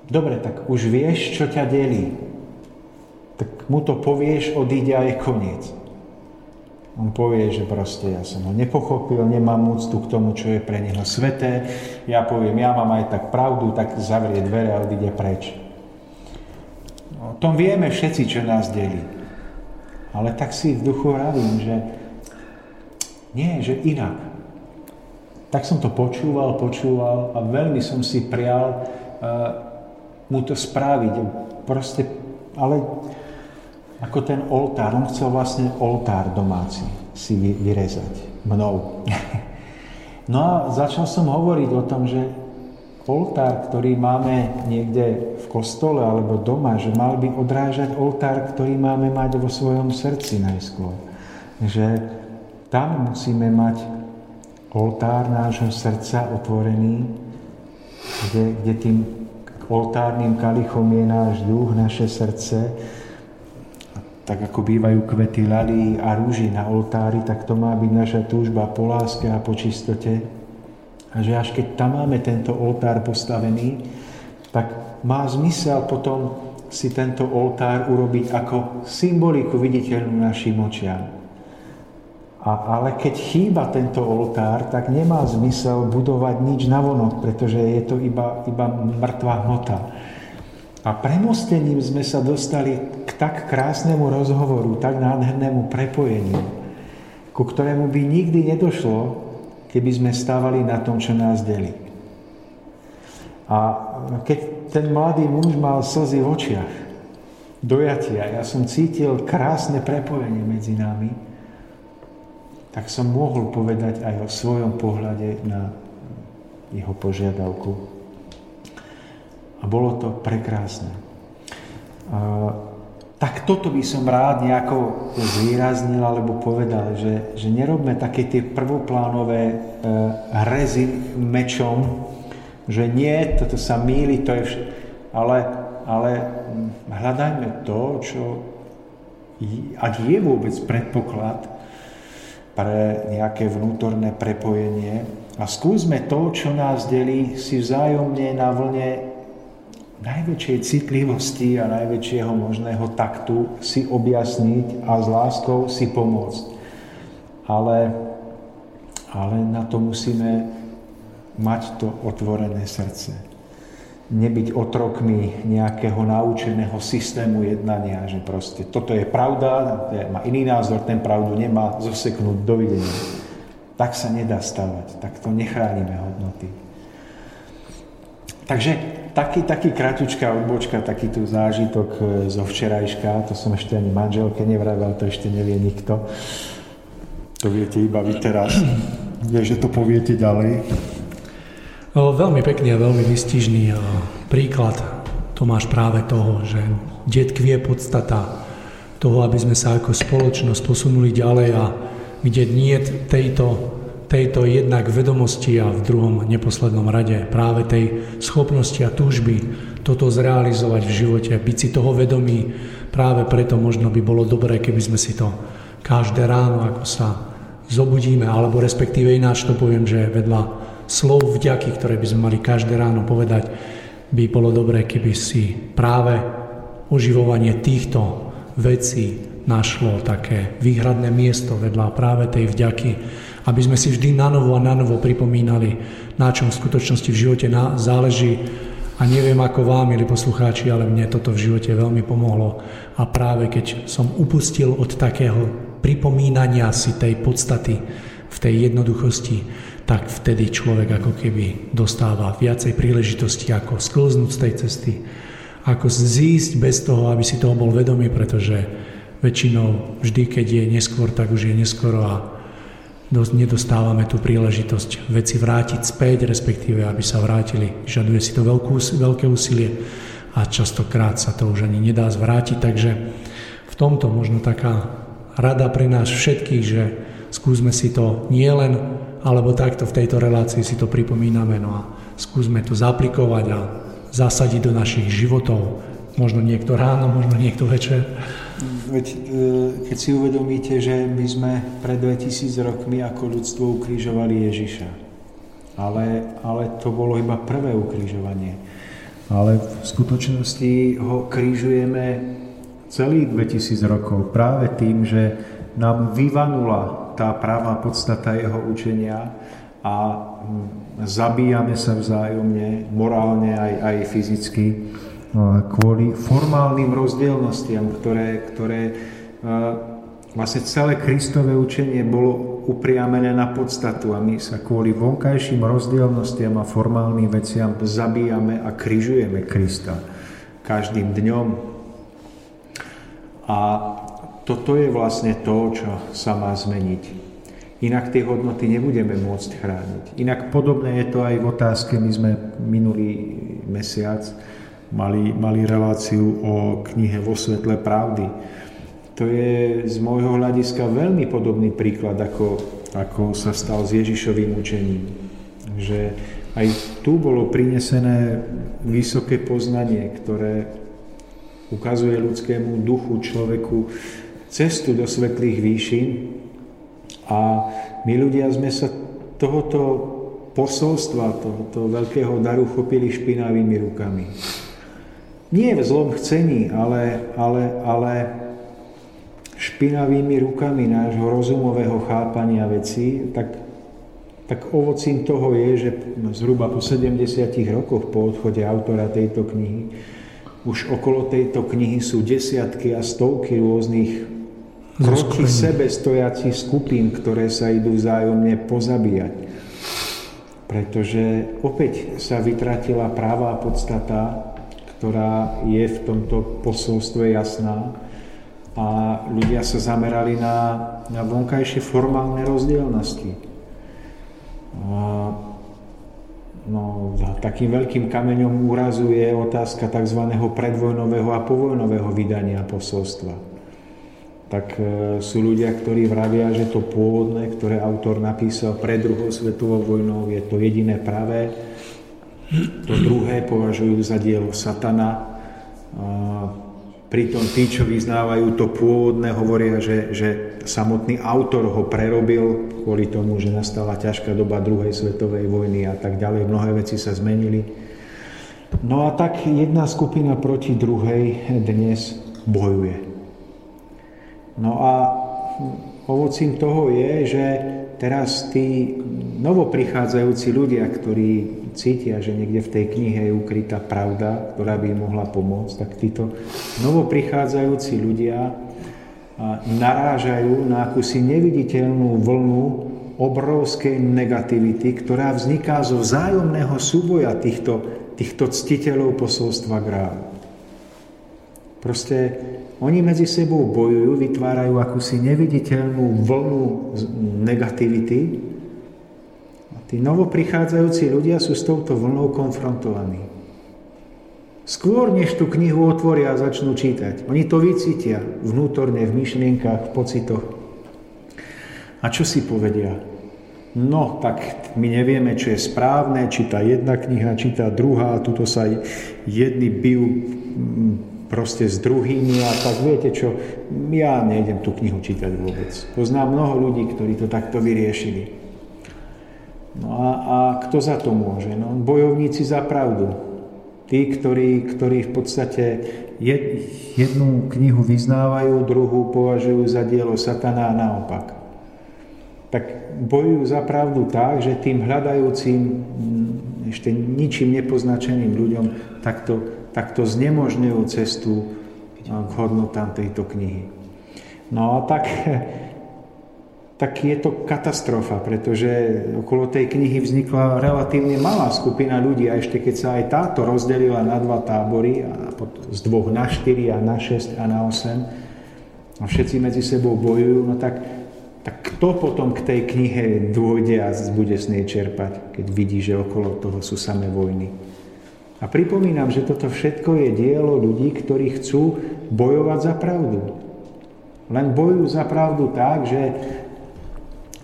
dobre, tak už vieš, čo ťa delí. Tak mu to povieš, odíde a je koniec. On povie, že proste ja som ho nepochopil, nemám úctu k tomu, čo je pre neho sveté. Ja poviem, ja mám aj tak pravdu, tak zavrie dvere a odíde preč. O tom vieme všetci, čo nás delí. Ale tak si v duchu radím, že nie, že inak. Tak som to počúval, počúval a veľmi som si prial uh, mu to spraviť. Proste, ale ako ten oltár. On chcel vlastne oltár domáci si vyrezať mnou. No a začal som hovoriť o tom, že oltár, ktorý máme niekde v kostole alebo doma, že mal by odrážať oltár, ktorý máme mať vo svojom srdci najskôr. Že tam musíme mať oltár nášho srdca otvorený, kde, kde tým oltárnym kalichom je náš duch, naše srdce, tak ako bývajú kvety lalí a rúži na oltári, tak to má byť naša túžba po láske a po čistote. A že až keď tam máme tento oltár postavený, tak má zmysel potom si tento oltár urobiť ako symboliku viditeľnú našim očiam. A, ale keď chýba tento oltár, tak nemá zmysel budovať nič navonok, pretože je to iba, iba mŕtvá hmota. A premostením sme sa dostali k tak krásnemu rozhovoru, tak nádhernému prepojeniu, ku ktorému by nikdy nedošlo, keby sme stávali na tom, čo nás delí. A keď ten mladý muž mal slzy v očiach, dojatia, ja som cítil krásne prepojenie medzi nami, tak som mohol povedať aj o svojom pohľade na jeho požiadavku a bolo to prekrásne. Tak toto by som rád nejako zvýraznil alebo povedal, že, že nerobme také tie prvoplánové e, hrezy mečom, že nie, toto sa míli, to je vš- ale, ale hľadajme to, čo, ak je vôbec predpoklad pre nejaké vnútorné prepojenie a skúsme to, čo nás delí, si vzájomne na vlne najväčšej citlivosti a najväčšieho možného taktu si objasniť a s láskou si pomôcť. Ale, ale na to musíme mať to otvorené srdce. Nebyť otrokmi nejakého naučeného systému jednania, že proste toto je pravda, má iný názor, ten pravdu nemá, zoseknúť, dovidenia. Tak sa nedá stavať, tak to nechránime hodnoty. Takže taký, taký kratučká odbočka, taký tu zážitok e, zo včerajška, to som ešte ani manželke nevravel, to ešte nevie nikto. To viete iba vy teraz. Vie, že to poviete ďalej. O, veľmi pekný a veľmi vystižný príklad Tomáš práve toho, že detkvie podstata toho, aby sme sa ako spoločnosť posunuli ďalej a kde nie tejto tejto jednak vedomosti a v druhom neposlednom rade práve tej schopnosti a túžby toto zrealizovať v živote, byť si toho vedomí, práve preto možno by bolo dobré, keby sme si to každé ráno, ako sa zobudíme, alebo respektíve ináč to poviem, že vedľa slov vďaky, ktoré by sme mali každé ráno povedať, by bolo dobré, keby si práve oživovanie týchto vecí našlo také výhradné miesto vedľa práve tej vďaky, aby sme si vždy na novo a na novo pripomínali, na čom v skutočnosti v živote záleží. A neviem ako vám, milí poslucháči, ale mne toto v živote veľmi pomohlo. A práve keď som upustil od takého pripomínania si tej podstaty v tej jednoduchosti, tak vtedy človek ako keby dostáva viacej príležitosti, ako sklznúť z tej cesty, ako zísť bez toho, aby si toho bol vedomý, pretože väčšinou vždy, keď je neskôr, tak už je neskoro a nedostávame tú príležitosť veci vrátiť späť, respektíve aby sa vrátili. Žaduje si to veľkú, veľké úsilie a častokrát sa to už ani nedá zvrátiť, takže v tomto možno taká rada pre nás všetkých, že skúsme si to nielen, alebo takto v tejto relácii si to pripomíname, no a skúsme to zaplikovať a zasadiť do našich životov. Možno niekto ráno, možno niekto večer. Veď, e, keď si uvedomíte, že my sme pred 2000 rokmi ako ľudstvo ukrižovali Ježiša. Ale, ale to bolo iba prvé ukrižovanie. Ale v skutočnosti ho krížujeme celých 2000 rokov práve tým, že nám vyvanula tá pravá podstata jeho učenia a hm, zabíjame sa vzájomne, morálne aj, aj fyzicky, kvôli formálnym rozdielnostiam, ktoré, ktoré vlastne celé Kristové učenie bolo upriamené na podstatu a my sa kvôli vonkajším rozdielnostiam a formálnym veciam zabíjame a križujeme Krista každým dňom, a toto je vlastne to, čo sa má zmeniť. Inak tie hodnoty nebudeme môcť chrániť. Inak podobné je to aj v otázke, my sme minulý mesiac mali, mali reláciu o knihe Vo svetle pravdy. To je z môjho hľadiska veľmi podobný príklad, ako, ako sa stal s Ježišovým učením. Že aj tu bolo prinesené vysoké poznanie, ktoré ukazuje ľudskému duchu, človeku cestu do svetlých výšin a my ľudia sme sa tohoto posolstva, tohoto veľkého daru chopili špinavými rukami. Nie v zlom chcení, ale, ale, ale špinavými rukami nášho rozumového chápania vecí, tak, tak ovocím toho je, že zhruba po 70 rokoch po odchode autora tejto knihy už okolo tejto knihy sú desiatky a stovky rôznych proti sebe stojacích skupín, ktoré sa idú vzájomne pozabíjať. Pretože opäť sa vytratila práva podstata, ktorá je v tomto posolstve jasná a ľudia sa zamerali na, na vonkajšie formálne rozdielnosti. A No, takým veľkým kameňom úrazu je otázka tzv. predvojnového a povojnového vydania posolstva. Tak e, sú ľudia, ktorí vravia, že to pôvodné, ktoré autor napísal pred druhou svetovou vojnou, je to jediné pravé. To druhé považujú za dielo satana. Pritom tí, čo vyznávajú to pôvodné, hovoria, že, že samotný autor ho prerobil kvôli tomu, že nastala ťažká doba druhej svetovej vojny a tak ďalej. Mnohé veci sa zmenili. No a tak jedna skupina proti druhej dnes bojuje. No a ovocím toho je, že teraz tí novoprichádzajúci ľudia, ktorí cítia, že niekde v tej knihe je ukrytá pravda, ktorá by im mohla pomôcť, tak títo novoprichádzajúci ľudia narážajú na akúsi neviditeľnú vlnu obrovskej negativity, ktorá vzniká zo vzájomného súboja týchto, týchto ctiteľov posolstva grálu. Proste oni medzi sebou bojujú, vytvárajú akúsi neviditeľnú vlnu negativity, Tí novoprichádzajúci ľudia sú s touto vlnou konfrontovaní. Skôr, než tú knihu otvoria a začnú čítať. Oni to vycítia vnútorne, v myšlienkach, v pocitoch. A čo si povedia? No, tak my nevieme, čo je správne, či tá jedna kniha, či tá druhá, tuto sa jedni bijú mm, proste s druhými a tak viete čo, ja nejdem tú knihu čítať vôbec. Poznám mnoho ľudí, ktorí to takto vyriešili. No a, a kto za to môže? No, bojovníci za pravdu. Tí, ktorí, ktorí v podstate jednu knihu vyznávajú, druhú považujú za dielo satana a naopak. Tak bojujú za pravdu tak, že tým hľadajúcim, mm, ešte ničím nepoznačeným ľuďom takto, takto znemožňujú cestu k hodnotám tejto knihy. No a tak tak je to katastrofa, pretože okolo tej knihy vznikla relatívne malá skupina ľudí a ešte keď sa aj táto rozdelila na dva tábory, a z dvoch na štyri a na šesť a na osem a všetci medzi sebou bojujú, no tak, tak kto potom k tej knihe dôjde a bude z nej čerpať, keď vidí, že okolo toho sú samé vojny. A pripomínam, že toto všetko je dielo ľudí, ktorí chcú bojovať za pravdu. Len bojujú za pravdu tak, že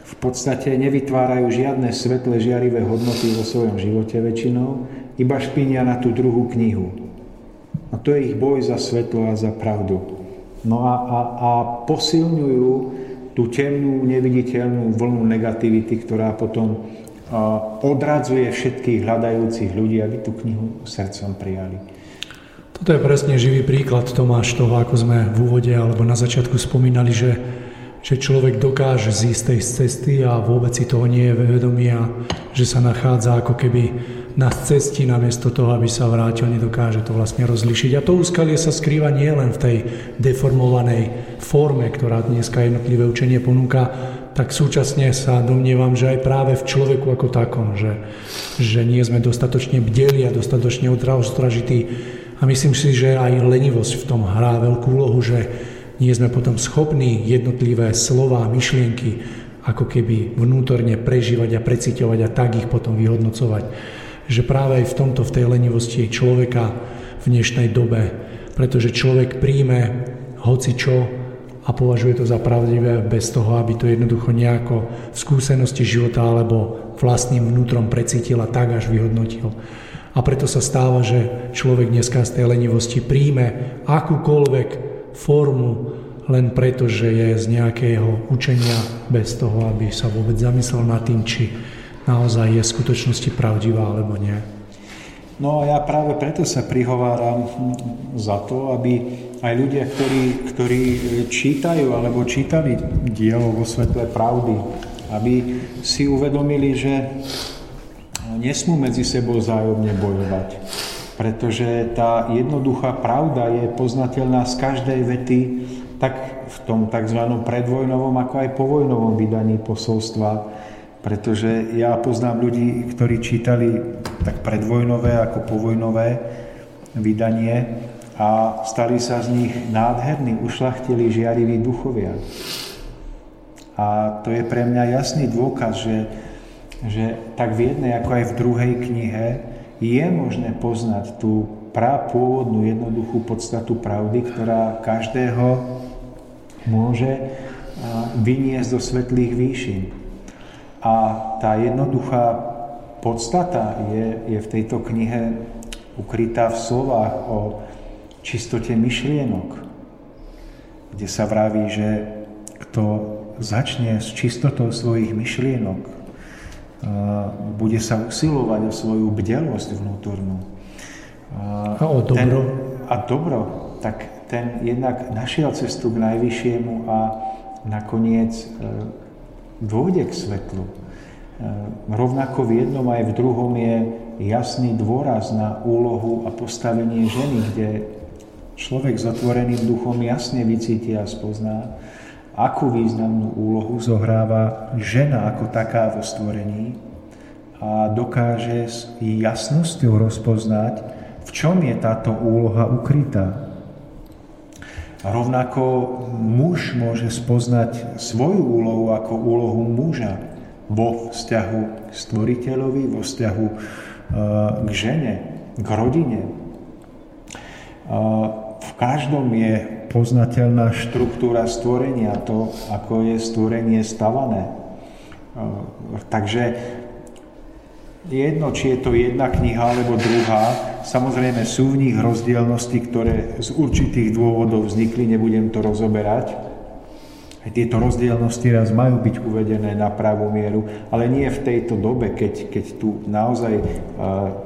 v podstate nevytvárajú žiadne svetlé žiarivé hodnoty vo svojom živote väčšinou, iba špinia na tú druhú knihu. A to je ich boj za svetlo a za pravdu. No a, a, a posilňujú tú temnú, neviditeľnú vlnu negativity, ktorá potom odradzuje všetkých hľadajúcich ľudí, aby tú knihu srdcom prijali. Toto je presne živý príklad, Tomáš, toho, ako sme v úvode alebo na začiatku spomínali, že, že človek dokáže zísť tej cesty a vôbec si toho nie je vedomý a že sa nachádza ako keby na cesti namiesto toho, aby sa vrátil, nedokáže to vlastne rozlišiť. A to úskalie sa skrýva nielen v tej deformovanej forme, ktorá dneska jednotlivé učenie ponúka, tak súčasne sa domnievam, že aj práve v človeku ako takom, že, že nie sme dostatočne bdeli a dostatočne ostražití. A myslím si, že aj lenivosť v tom hrá veľkú úlohu, že nie sme potom schopní jednotlivé slova, myšlienky ako keby vnútorne prežívať a preciťovať a tak ich potom vyhodnocovať. Že práve aj v tomto, v tej lenivosti človeka v dnešnej dobe, pretože človek príjme hoci čo, a považuje to za pravdivé bez toho, aby to jednoducho nejako v skúsenosti života alebo vlastným vnútrom precítil a tak až vyhodnotil. A preto sa stáva, že človek dneska z tej lenivosti príjme akúkoľvek formu len preto, že je z nejakého učenia bez toho, aby sa vôbec zamyslel nad tým, či naozaj je v skutočnosti pravdivá alebo nie. No a ja práve preto sa prihováram za to, aby aj ľudia, ktorí, ktorí čítajú alebo čítali dielo vo svetle pravdy, aby si uvedomili, že nesmú medzi sebou zájomne bojovať. Pretože tá jednoduchá pravda je poznateľná z každej vety, tak v tom tzv. predvojnovom, ako aj povojnovom vydaní posolstva pretože ja poznám ľudí, ktorí čítali tak predvojnové ako povojnové vydanie a stali sa z nich nádherní, ušlachtili žiariví duchovia. A to je pre mňa jasný dôkaz, že, že tak v jednej ako aj v druhej knihe je možné poznať tú pôvodnú jednoduchú podstatu pravdy, ktorá každého môže vyniesť do svetlých výšin. A tá jednoduchá podstata je, je v tejto knihe ukrytá v slovách o čistote myšlienok, kde sa vraví, že kto začne s čistotou svojich myšlienok, bude sa usilovať o svoju bdelosť vnútornú. A o dobro. Ten, a dobro, tak ten jednak našiel cestu k najvyššiemu a nakoniec e, dôjde k svetlu. E, rovnako v jednom aj v druhom je jasný dôraz na úlohu a postavenie ženy, kde človek s otvoreným duchom jasne vycíti a spozná, akú významnú úlohu zohráva žena ako taká vo stvorení a dokáže s jasnosťou rozpoznať, v čom je táto úloha ukrytá. A rovnako muž môže spoznať svoju úlohu ako úlohu muža vo vzťahu k stvoriteľovi, vo vzťahu e, k žene, k rodine. E, v každom je poznateľná štruktúra stvorenia, to, ako je stvorenie stavané. E, takže jedno, či je to jedna kniha alebo druhá, samozrejme sú v nich rozdielnosti, ktoré z určitých dôvodov vznikli, nebudem to rozoberať. Aj tieto rozdielnosti raz majú byť uvedené na pravú mieru, ale nie v tejto dobe, keď, keď tu naozaj uh,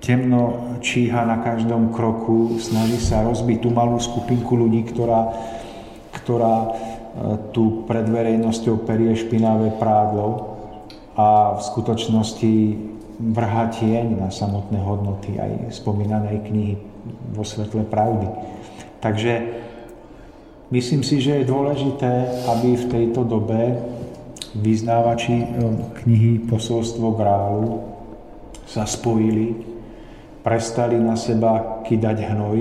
temno číha na každom kroku, snaží sa rozbiť tú malú skupinku ľudí, ktorá, ktorá uh, tu pred verejnosťou perie špinavé prádlo a v skutočnosti vrhá tieň na samotné hodnoty aj spomínanej knihy vo svetle pravdy. Takže myslím si, že je dôležité, aby v tejto dobe vyznávači e, knihy Posolstvo Grálu sa spojili, prestali na seba kydať hnoj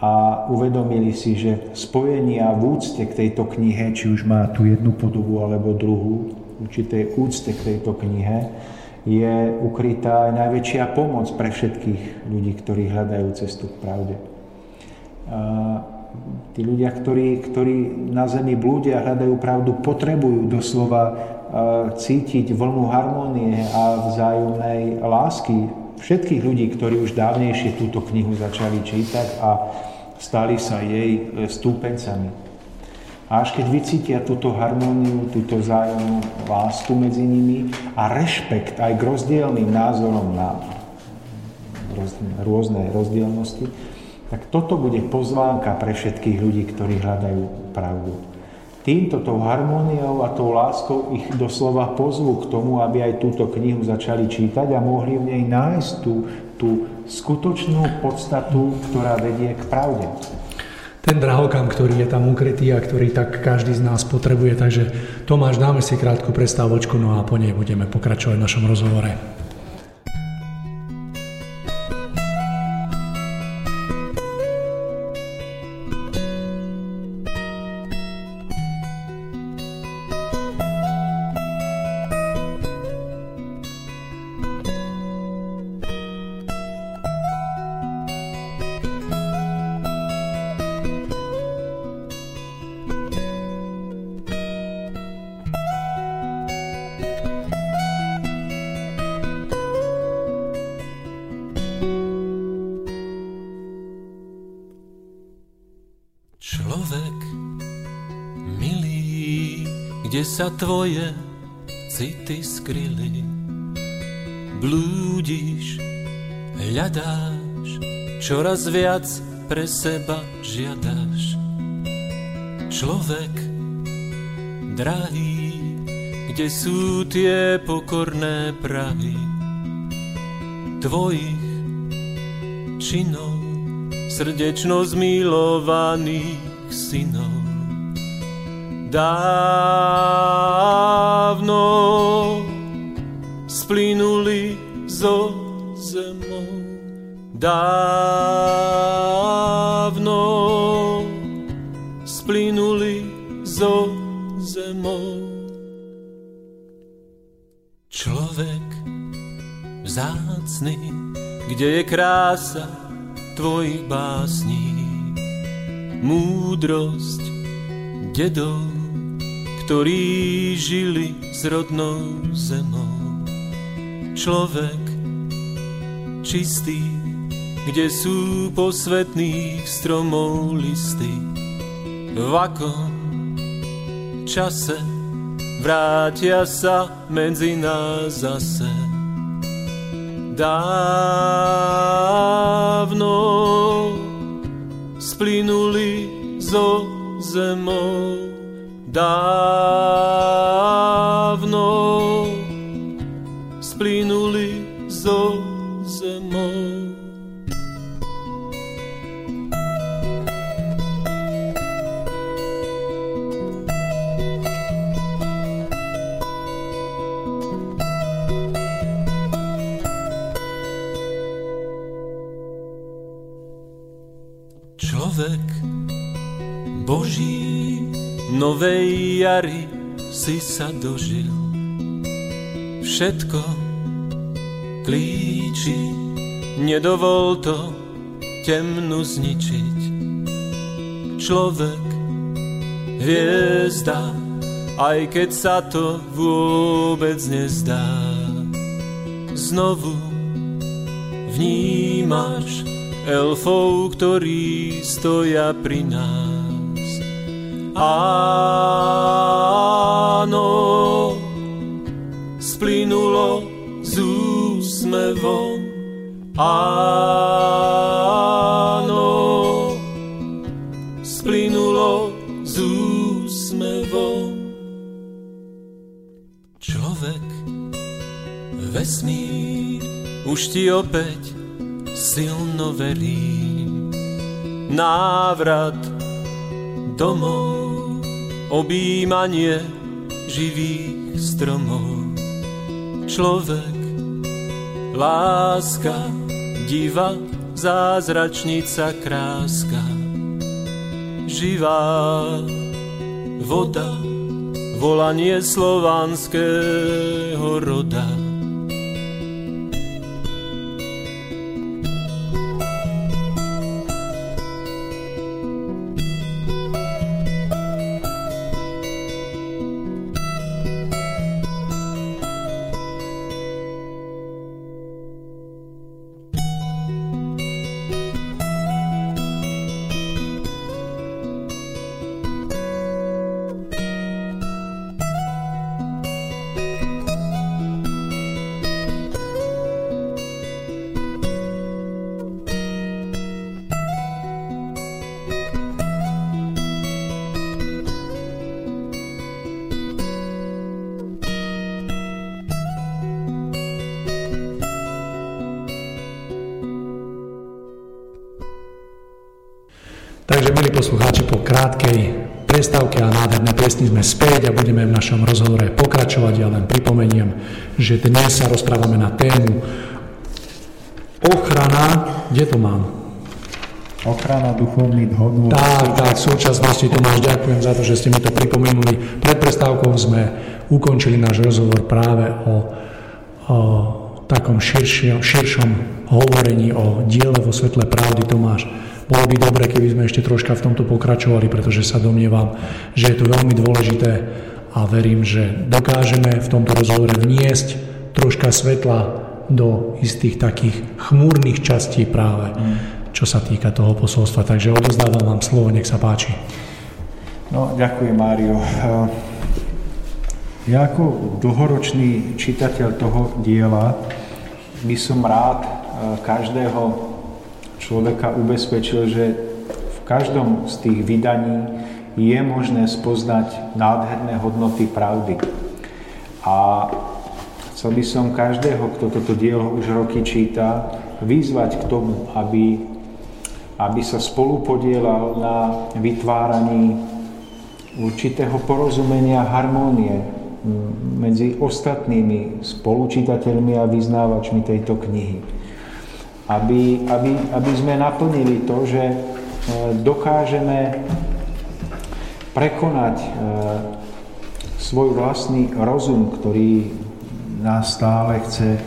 a uvedomili si, že spojenia v úcte k tejto knihe, či už má tu jednu podobu alebo druhú, určitej úcte k tejto knihe, je ukrytá aj najväčšia pomoc pre všetkých ľudí, ktorí hľadajú cestu k pravde. Tí ľudia, ktorí, ktorí na zemi blúdia a hľadajú pravdu, potrebujú doslova cítiť vlnu harmónie a vzájomnej lásky všetkých ľudí, ktorí už dávnejšie túto knihu začali čítať a stali sa jej e, stúpencami. A až keď vycítia túto harmóniu, túto vzájomnú lásku medzi nimi a rešpekt aj k rozdielným názorom na rôzne rozdielnosti, tak toto bude pozvánka pre všetkých ľudí, ktorí hľadajú pravdu. Týmto, tou harmóniou a tou láskou ich doslova pozvú k tomu, aby aj túto knihu začali čítať a mohli v nej nájsť tú, tú skutočnú podstatu, ktorá vedie k pravde. Ten drahokam, ktorý je tam ukrytý a ktorý tak každý z nás potrebuje. Takže Tomáš, dáme si krátku prestávočku, no a po nej budeme pokračovať v našom rozhovore. Sa tvoje city skryli. Blúdiš, hľadáš, čoraz viac pre seba žiadaš. Človek, drahý, kde sú tie pokorné prahy tvojich činov, srdečno zmilovaných synov dávno splynuli zo zemou. Dávno splynuli zo zemou. Človek vzácný, kde je krása tvojich básní, múdrosť dedov ktorí žili s rodnou zemou. Človek čistý, kde sú posvetných stromov listy. V akom čase vrátia sa medzi nás zase. Dávno splynuli zo zemou dávno splynuli zo novej jary si sa dožil. Všetko klíči, nedovol to temnu zničiť. Človek, hviezda, aj keď sa to vôbec nezdá. Znovu vnímaš elfov, ktorí stoja pri nás Áno, splynulo z úsmevom. Áno, splynulo z úsmevom. Človek, vesmír, už ti opäť silno verí. Návrat domov objímanie živých stromov. Človek, láska, diva, zázračnica kráska. Živá voda, volanie slovanského roda. Našom rozhovore pokračovať. Ja len pripomeniem, že dnes sa rozprávame na tému ochrana, kde to mám? Ochrana duchovných hodnot. Tak, tak, v súčasnosti Tomáš, ďakujem za to, že ste mi to pripomenuli. Pred prestávkou sme ukončili náš rozhovor práve o, o takom širšie, širšom hovorení o diele vo svetle pravdy Tomáš. Bolo by dobre, keby sme ešte troška v tomto pokračovali, pretože sa domnievam, že je to veľmi dôležité a verím, že dokážeme v tomto rozhovore vniesť troška svetla do istých takých chmúrnych častí práve. Čo sa týka toho posolstva. Takže odozdávam vám slovo, nech sa páči. No, ďakujem, Mário. Ja ako dlhoročný čitateľ toho diela by som rád eh, každého človeka ubezpečil, že v každom z tých vydaní je možné spoznať nádherné hodnoty pravdy. A chcel by som každého, kto toto dielo už roky číta, vyzvať k tomu, aby aby sa spolu podielal na vytváraní určitého porozumenia harmónie medzi ostatnými spolučitateľmi a vyznávačmi tejto knihy. Aby, aby, aby sme naplnili to, že e, dokážeme prekonať e, svoj vlastný rozum, ktorý nás stále chce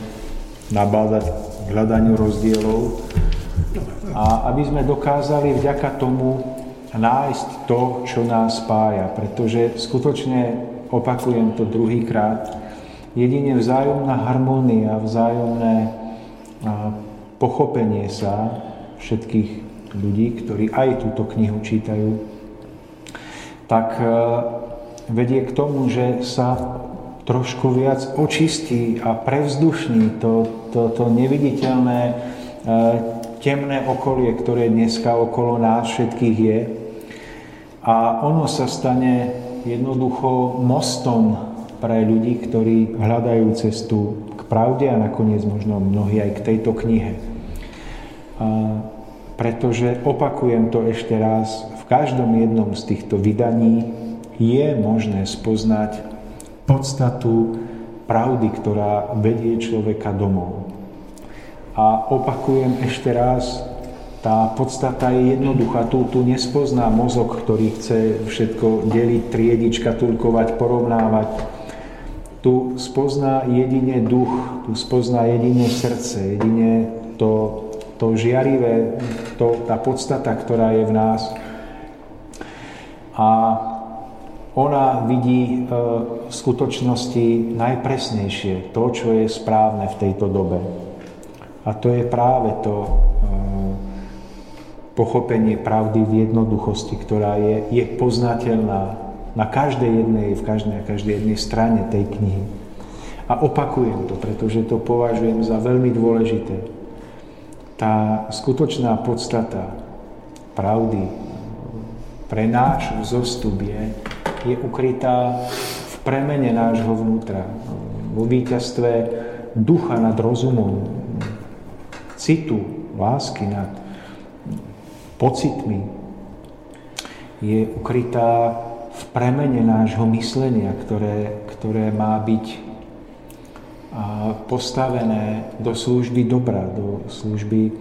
nabádať k hľadaniu rozdielov a aby sme dokázali vďaka tomu nájsť to, čo nás spája. Pretože skutočne, opakujem to druhýkrát, jedine vzájomná harmónia, vzájomné pochopenie sa všetkých ľudí, ktorí aj túto knihu čítajú, tak e, vedie k tomu, že sa trošku viac očistí a prevzdušní to, to, to neviditeľné e, temné okolie, ktoré dneska okolo nás všetkých je. A ono sa stane jednoducho mostom pre ľudí, ktorí hľadajú cestu k pravde a nakoniec možno mnohí aj k tejto knihe. A pretože, opakujem to ešte raz, každom jednom z týchto vydaní je možné spoznať podstatu pravdy, ktorá vedie človeka domov. A opakujem ešte raz, tá podstata je jednoduchá. Tu, tu nespozná mozog, ktorý chce všetko deliť, triediť, škatulkovať, porovnávať. Tu spozná jedine duch, tu spozná jedine srdce, jedine to, to žiarivé, to, tá podstata, ktorá je v nás. A ona vidí e, v skutočnosti najpresnejšie to, čo je správne v tejto dobe. A to je práve to eh, pochopenie pravdy v jednoduchosti, ktorá je, je poznateľná na každej jednej, v každej, každej jednej strane tej knihy. A opakujem to, pretože to považujem za veľmi dôležité. Tá skutočná podstata pravdy pre náš vzostup je, je ukrytá v premene nášho vnútra, vo víťazstve ducha nad rozumom, citu, lásky nad pocitmi je ukrytá v premene nášho myslenia, ktoré, ktoré má byť postavené do služby dobra, do služby,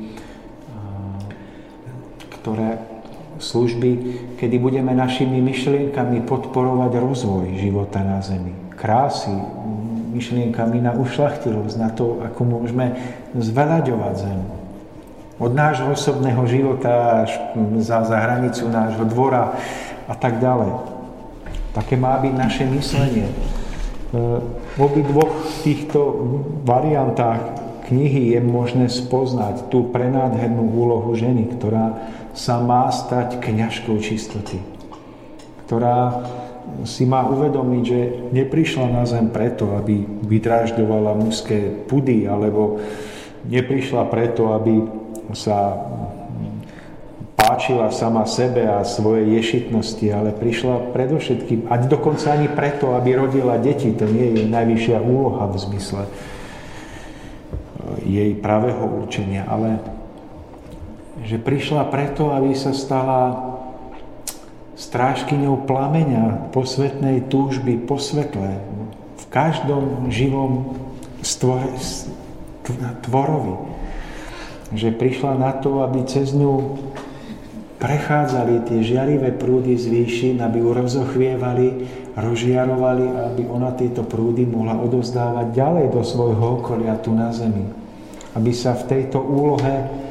ktoré služby, kedy budeme našimi myšlienkami podporovať rozvoj života na Zemi, krásy, myšlienkami na ušlachtilosť, na to, ako môžeme zvelaďovať zem. Od nášho osobného života až za, za hranicu nášho dvora a tak ďalej. Také má byť naše myslenie. E, v obidvoch týchto variantách knihy je možné spoznať tú prenádhernú úlohu ženy, ktorá sa má stať kňažkou čistoty, ktorá si má uvedomiť, že neprišla na zem preto, aby vydražďovala mužské pudy, alebo neprišla preto, aby sa páčila sama sebe a svoje ješitnosti, ale prišla predovšetkým, a dokonca ani preto, aby rodila deti, to nie je jej najvyššia úloha v zmysle jej pravého určenia, ale že prišla preto, aby sa stala strážkyňou plameňa posvetnej túžby po svetle v každom živom tvorovi. Že prišla na to, aby cez ňu prechádzali tie žiarivé prúdy z výšin, aby ju rozochvievali, rozžiarovali, aby ona tieto prúdy mohla odovzdávať ďalej do svojho okolia tu na zemi. Aby sa v tejto úlohe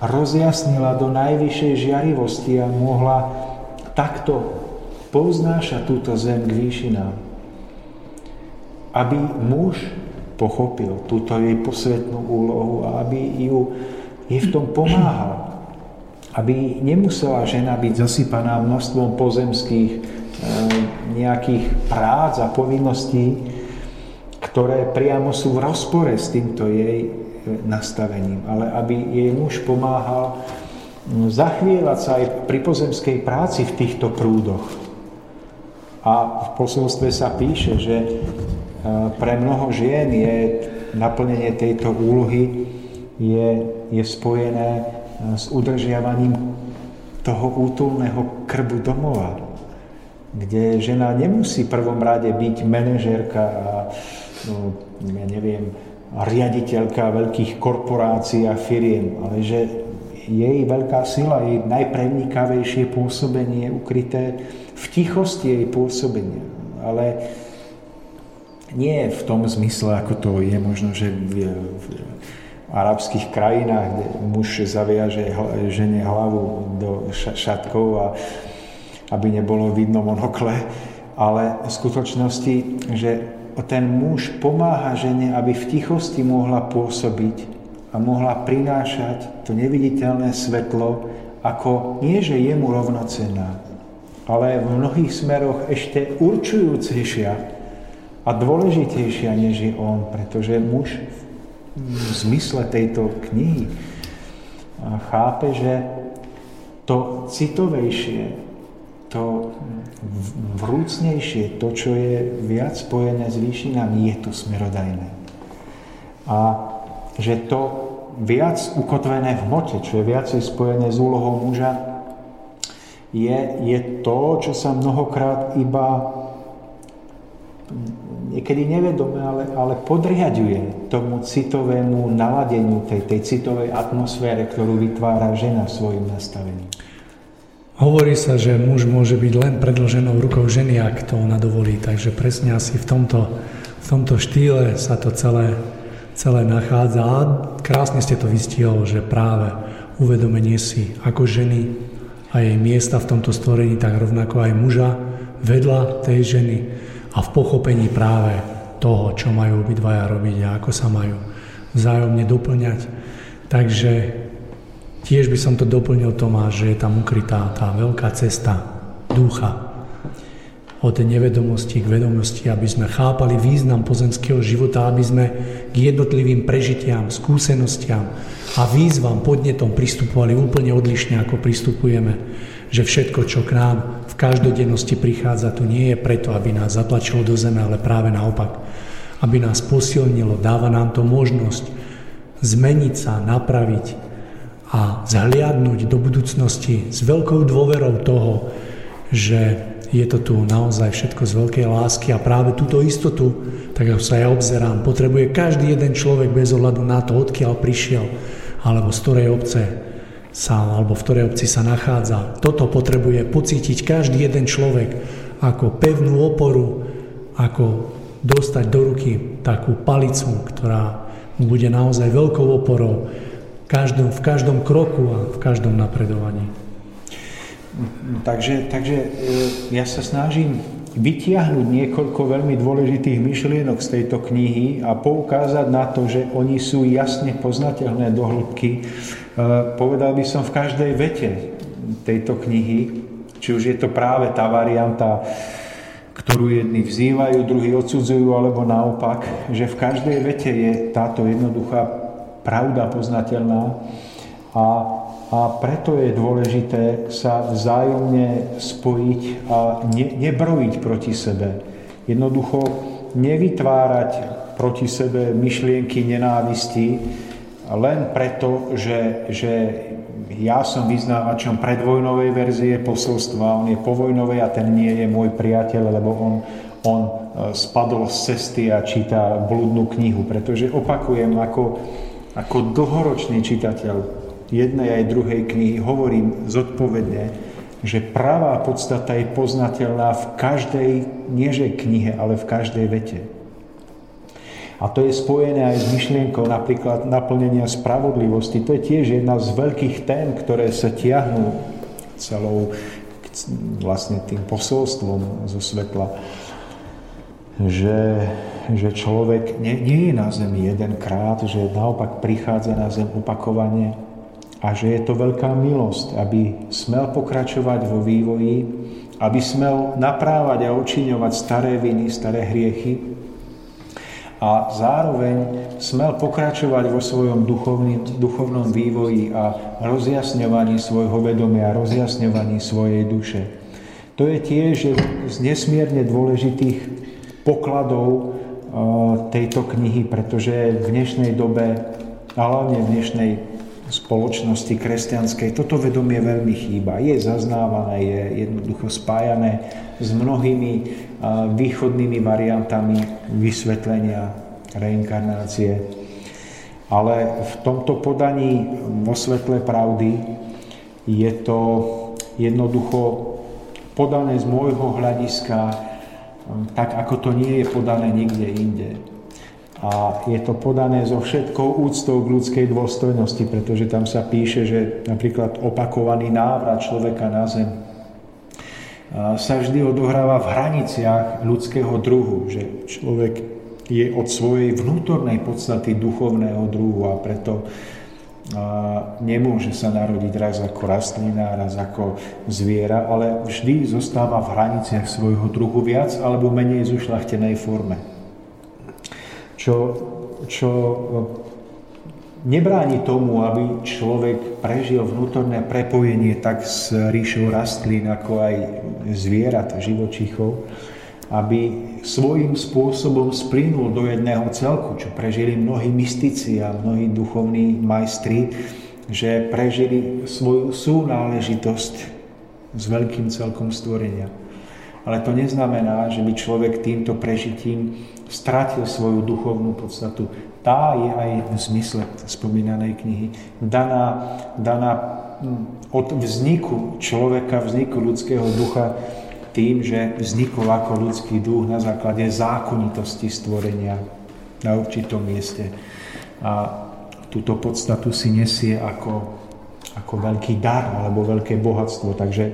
rozjasnila do najvyššej žiarivosti a mohla takto poznáša túto zem k výšinám. Aby muž pochopil túto jej posvetnú úlohu a aby ju jej v tom pomáhal. Aby nemusela žena byť zasypaná množstvom pozemských e, nejakých prác a povinností, ktoré priamo sú v rozpore s týmto jej nastavením, ale aby jej muž pomáhal zachvievať sa aj pri pozemskej práci v týchto prúdoch. A v posolstve sa píše, že e, pre mnoho žien je naplnenie tejto úlohy je, je spojené e, s udržiavaním toho útulného krbu domova, kde žena nemusí v prvom rade byť manažérka a no, ja neviem, riaditeľka veľkých korporácií a firiem, ale že jej veľká sila, jej najprenikavejšie pôsobenie je ukryté v tichosti jej pôsobenia. Ale nie v tom zmysle, ako to je možno, že v, v arabských krajinách, kde muž zaviaže žene hlavu do šatkov a aby nebolo vidno monokle, ale v skutočnosti, že ten muž pomáha žene, aby v tichosti mohla pôsobiť a mohla prinášať to neviditeľné svetlo ako nie, že je mu rovnocenná, ale v mnohých smeroch ešte určujúcejšia a dôležitejšia, než je on, pretože muž v zmysle tejto knihy chápe, že to citovejšie, to vrúcnejšie, to, čo je viac spojené s výšinami, je to smerodajné. A že to viac ukotvené v hmote, čo je viacej spojené s úlohou muža, je, je to, čo sa mnohokrát iba niekedy nevedome, ale, ale podriaduje tomu citovému naladeniu, tej, tej citovej atmosfére, ktorú vytvára žena svojim nastavením. Hovorí sa, že muž môže byť len predloženou rukou ženy, ak to ona dovolí. Takže presne asi v tomto, v tomto štýle sa to celé celé nachádza. A krásne ste to vystihol, že práve uvedomenie si ako ženy a jej miesta v tomto stvorení, tak rovnako aj muža vedľa tej ženy a v pochopení práve toho, čo majú obidvaja robiť a ako sa majú vzájomne doplňať. Takže tiež by som to doplnil Tomáš, že je tam ukrytá tá veľká cesta ducha, od nevedomosti k vedomosti, aby sme chápali význam pozemského života, aby sme k jednotlivým prežitiam, skúsenostiam a výzvam, podnetom pristupovali úplne odlišne, ako pristupujeme. Že všetko, čo k nám v každodennosti prichádza, tu nie je preto, aby nás zatlačilo do zeme, ale práve naopak. Aby nás posilnilo, dáva nám to možnosť zmeniť sa, napraviť a zhliadnúť do budúcnosti s veľkou dôverou toho, že je to tu naozaj všetko z veľkej lásky a práve túto istotu, tak ako sa ja obzerám, potrebuje každý jeden človek bez ohľadu na to, odkiaľ prišiel, alebo z ktorej obce sa, alebo v ktorej obci sa nachádza. Toto potrebuje pocítiť každý jeden človek ako pevnú oporu, ako dostať do ruky takú palicu, ktorá mu bude naozaj veľkou oporou každom, v každom kroku a v každom napredovaní. Takže, takže e, ja sa snažím vytiahnuť niekoľko veľmi dôležitých myšlienok z tejto knihy a poukázať na to, že oni sú jasne poznateľné do hĺbky. E, povedal by som v každej vete tejto knihy, či už je to práve tá varianta, ktorú jedni vzývajú, druhí odsudzujú, alebo naopak, že v každej vete je táto jednoduchá pravda poznateľná a a preto je dôležité sa vzájomne spojiť a ne, nebrojiť proti sebe. Jednoducho nevytvárať proti sebe myšlienky nenávisti len preto, že, že ja som vyznávačom predvojnovej verzie posolstva, on je povojnovej a ten nie je môj priateľ, lebo on, on e, spadol z cesty a číta blúdnu knihu, pretože opakujem, ako, ako dlhoročný čitateľ jednej aj druhej knihy hovorím zodpovedne, že pravá podstata je poznateľná v každej, nieže knihe, ale v každej vete. A to je spojené aj s myšlienkou napríklad naplnenia spravodlivosti. To je tiež jedna z veľkých tém, ktoré sa tiahnú celou vlastne tým posolstvom zo svetla. Že, že človek nie, nie je na zemi jedenkrát, že naopak prichádza na zem opakovane a že je to veľká milosť, aby smel pokračovať vo vývoji, aby smel naprávať a očiňovať staré viny, staré hriechy, a zároveň smel pokračovať vo svojom duchovný, duchovnom vývoji a rozjasňovaní svojho vedomia, rozjasňovaní svojej duše. To je tiež z nesmierne dôležitých pokladov e, tejto knihy, pretože v dnešnej dobe, a hlavne v dnešnej spoločnosti kresťanskej, toto vedomie veľmi chýba. Je zaznávané, je jednoducho spájané s mnohými východnými variantami vysvetlenia reinkarnácie. Ale v tomto podaní vo svetle pravdy je to jednoducho podané z môjho hľadiska tak, ako to nie je podané nikde inde. A je to podané so všetkou úctou k ľudskej dôstojnosti, pretože tam sa píše, že napríklad opakovaný návrat človeka na zem sa vždy odohráva v hraniciach ľudského druhu, že človek je od svojej vnútornej podstaty duchovného druhu a preto nemôže sa narodiť raz ako rastlina, raz ako zviera, ale vždy zostáva v hraniciach svojho druhu viac alebo menej zušľachtenej forme. Čo, čo nebráni tomu, aby človek prežil vnútorné prepojenie tak s ríšou rastlín, ako aj zvierat, živočichov, aby svojím spôsobom splynul do jedného celku, čo prežili mnohí mystici a mnohí duchovní majstri, že prežili svoju súnáležitosť s veľkým celkom stvorenia. Ale to neznamená, že by človek týmto prežitím stratil svoju duchovnú podstatu tá je aj v zmysle spomínanej knihy daná, daná hm, od vzniku človeka, vzniku ľudského ducha tým, že vznikol ako ľudský duch na základe zákonitosti stvorenia na určitom mieste. A túto podstatu si nesie ako, ako veľký dar alebo veľké bohatstvo. Takže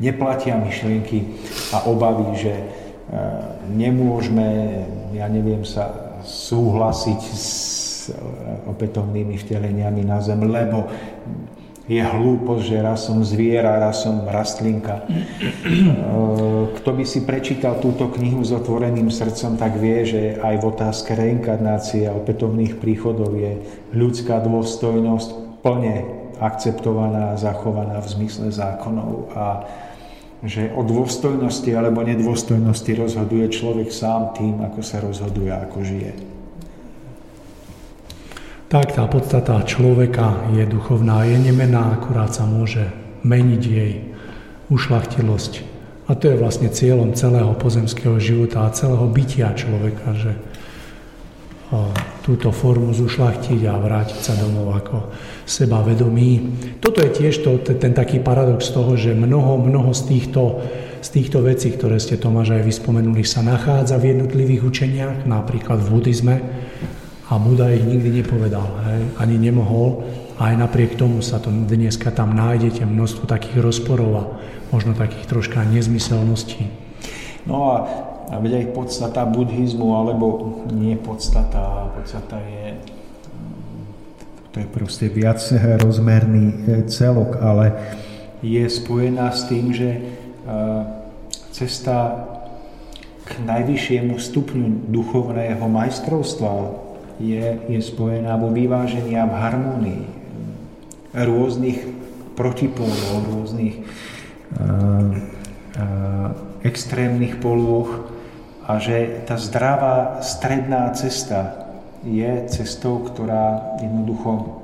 neplatia myšlienky a obavy, že e, nemôžeme, ja neviem, sa súhlasiť s eh, opätovnými vteleniami na zem, lebo je hlúposť, že raz som zviera, raz som rastlinka. Eh, kto by si prečítal túto knihu s otvoreným srdcom, tak vie, že aj v otázke reinkarnácie a opätovných príchodov je ľudská dôstojnosť plne akceptovaná a zachovaná v zmysle zákonov a že o dôstojnosti alebo nedôstojnosti rozhoduje človek sám tým, ako sa rozhoduje, ako žije. Tak tá podstata človeka je duchovná, je nemená, akurát sa môže meniť jej ušlachtilosť. A to je vlastne cieľom celého pozemského života a celého bytia človeka, že túto formu zušlachtiť a vrátiť sa domov ako sebavedomí. Toto je tiež to, ten taký paradox toho, že mnoho, mnoho z týchto, z týchto vecí, ktoré ste Tomáš aj vyspomenuli, sa nachádza v jednotlivých učeniach, napríklad v buddhizme, a Buda ich nikdy nepovedal, hej, ani nemohol. A aj napriek tomu sa to dneska tam nájdete množstvo takých rozporov a možno takých troška nezmyselností. No a a veď aj podstata buddhizmu, alebo nie podstata, podstata je to je proste viac rozmerný e, celok, ale je spojená s tým, že e, cesta k najvyššiemu stupňu duchovného majstrovstva je, je spojená vo vyvážení a v harmonii rôznych protipólov, rôznych uh, uh, extrémnych polôch a že tá zdravá stredná cesta je cestou, ktorá jednoducho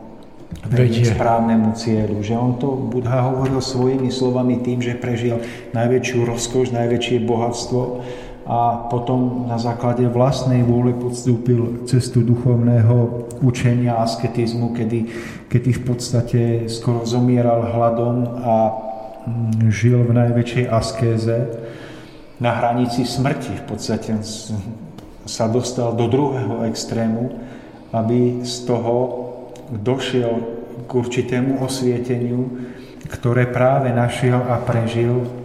vedie k správnemu cieľu. Že on to, Budha hovoril svojimi slovami tým, že prežil najväčšiu rozkoš, najväčšie bohatstvo a potom na základe vlastnej vôle podstúpil cestu duchovného učenia, asketizmu, kedy, kedy v podstate skoro zomieral hladom a mm, žil v najväčšej askéze na hranici smrti. V podstate sa dostal do druhého extrému, aby z toho došiel k určitému osvieteniu, ktoré práve našiel a prežil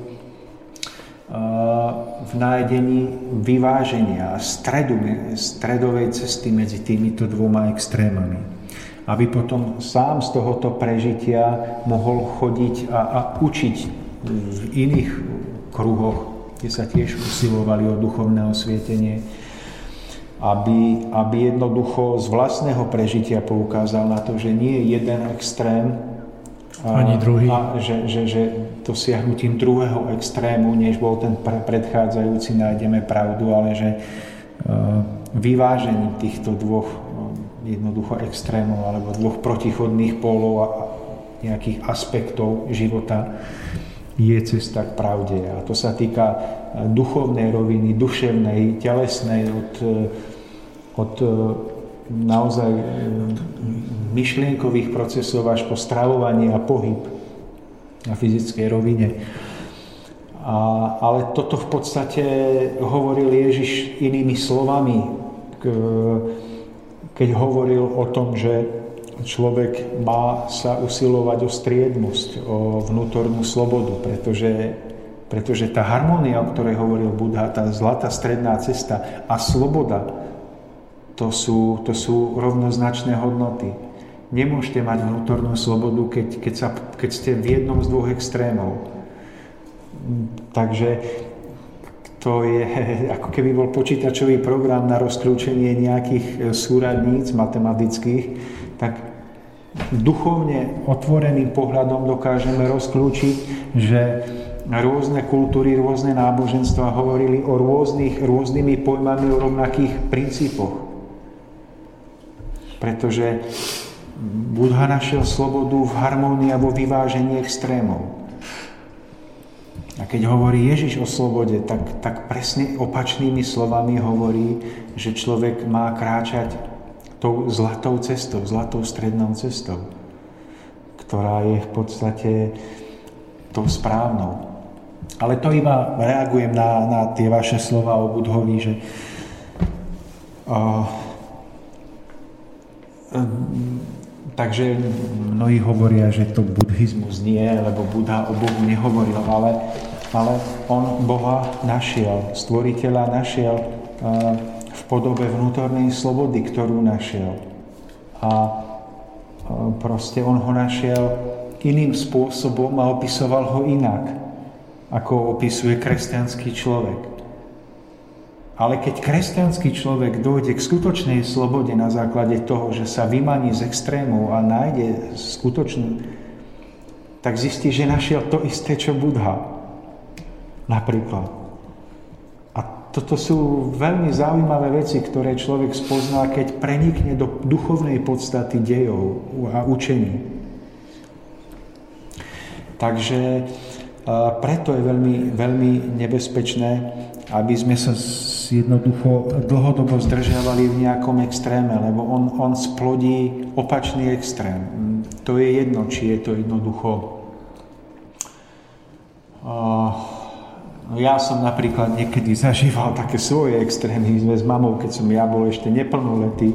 v nájdení vyváženia a stredu, stredovej cesty medzi týmito dvoma extrémami. Aby potom sám z tohoto prežitia mohol chodiť a, a učiť v iných kruhoch, kde sa tiež usilovali o duchovné osvietenie, aby, aby jednoducho z vlastného prežitia poukázal na to, že nie je jeden extrém, ani druhý. A že, že, že dosiahnutím druhého extrému, než bol ten predchádzajúci, nájdeme pravdu, ale že e, vyvážením týchto dvoch e, jednoducho extrémov alebo dvoch protichodných pólov a nejakých aspektov života je cesta k pravde. A to sa týka e, duchovnej roviny, duševnej, telesnej, od, od naozaj myšlienkových procesov až po stravovanie a pohyb na fyzickej rovine. A, ale toto v podstate hovoril Ježiš inými slovami, keď hovoril o tom, že človek má sa usilovať o striednosť, o vnútornú slobodu, pretože, pretože tá harmónia, o ktorej hovoril Budha, tá zlatá stredná cesta a sloboda, to sú, to sú rovnoznačné hodnoty. Nemôžete mať vnútornú slobodu, keď, keď, sa, keď ste v jednom z dvoch extrémov. Takže to je ako keby bol počítačový program na rozklúčenie nejakých súradníc matematických, tak duchovne otvoreným pohľadom dokážeme rozklúčiť, že rôzne kultúry, rôzne náboženstva hovorili o rôznych, rôznymi pojmami, o rovnakých princípoch. Pretože Budha našiel slobodu v harmónii a vo vyvážení extrémov. A keď hovorí Ježiš o slobode, tak, tak presne opačnými slovami hovorí, že človek má kráčať tou zlatou cestou, zlatou strednou cestou, ktorá je v podstate tou správnou. Ale to iba reagujem na, na tie vaše slova o Budhovi, že uh, takže mnohí hovoria, že to buddhizmus nie, lebo Buddha o Bohu nehovoril, ale, ale on Boha našiel, stvoriteľa našiel uh, v podobe vnútornej slobody, ktorú našiel. A proste on ho našiel iným spôsobom a opisoval ho inak, ako opisuje kresťanský človek. Ale keď kresťanský človek dojde k skutočnej slobode na základe toho, že sa vymaní z extrémov a nájde skutočnú, tak zistí, že našiel to isté, čo Budha. Napríklad toto sú veľmi zaujímavé veci, ktoré človek spozná, keď prenikne do duchovnej podstaty dejov a učení. Takže preto je veľmi, veľmi nebezpečné, aby sme sa jednoducho dlhodobo zdržiavali v nejakom extréme, lebo on, on splodí opačný extrém. To je jedno, či je to jednoducho No ja som napríklad niekedy zažíval také svoje extrémy. My sme s mamou, keď som ja bol ešte neplnoletý,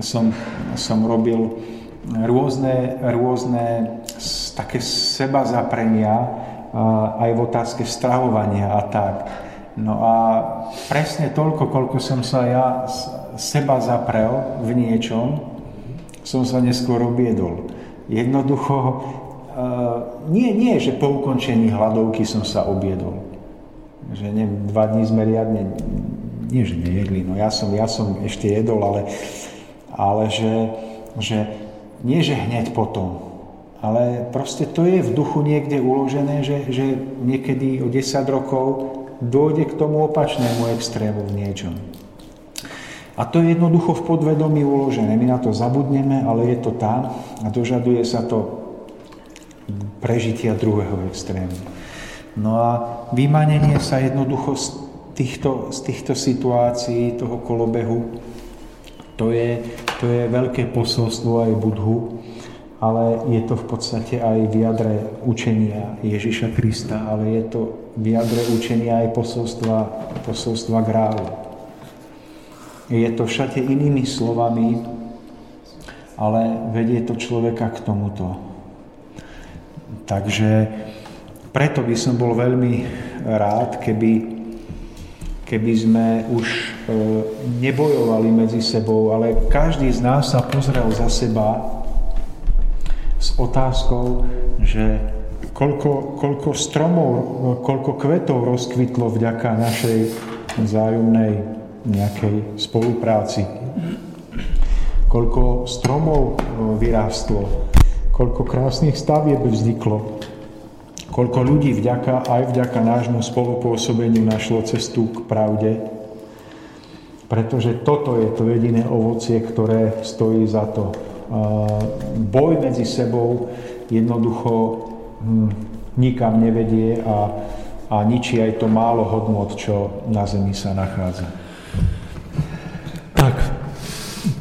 som, som robil rôzne, rôzne také seba zaprenia aj v otázke stravovania a tak. No a presne toľko, koľko som sa ja seba zaprel v niečom, som sa neskôr obiedol. Jednoducho, nie, nie, že po ukončení hladovky som sa obiedol že ne, dva dní sme riadne, nie že nejedli, no ja som, ja som ešte jedol, ale, ale že, že nie že hneď potom, ale proste to je v duchu niekde uložené, že, že niekedy o 10 rokov dôjde k tomu opačnému extrému v niečom. A to je jednoducho v podvedomí uložené. My na to zabudneme, ale je to tam a dožaduje sa to prežitia druhého extrému. No a vymanenie sa jednoducho z týchto, z týchto situácií, toho kolobehu, to je, to je veľké posolstvo aj Budhu, ale je to v podstate aj v jadre učenia Ježiša Krista, ale je to v jadre učenia aj posolstva, posolstva grálu. Je to všade inými slovami, ale vedie to človeka k tomuto. Takže preto by som bol veľmi rád, keby, keby sme už e, nebojovali medzi sebou, ale každý z nás sa pozrel za seba s otázkou, že koľko, koľko stromov, koľko kvetov rozkvitlo vďaka našej vzájomnej nejakej spolupráci. Koľko stromov e, vyrástlo, koľko krásnych stavieb vzniklo, koľko ľudí vďaka, aj vďaka nášmu spolupôsobeniu našlo cestu k pravde, pretože toto je to jediné ovocie, ktoré stojí za to. Boj medzi sebou jednoducho nikam nevedie a, a ničí aj to málo hodnot, čo na zemi sa nachádza. Tak,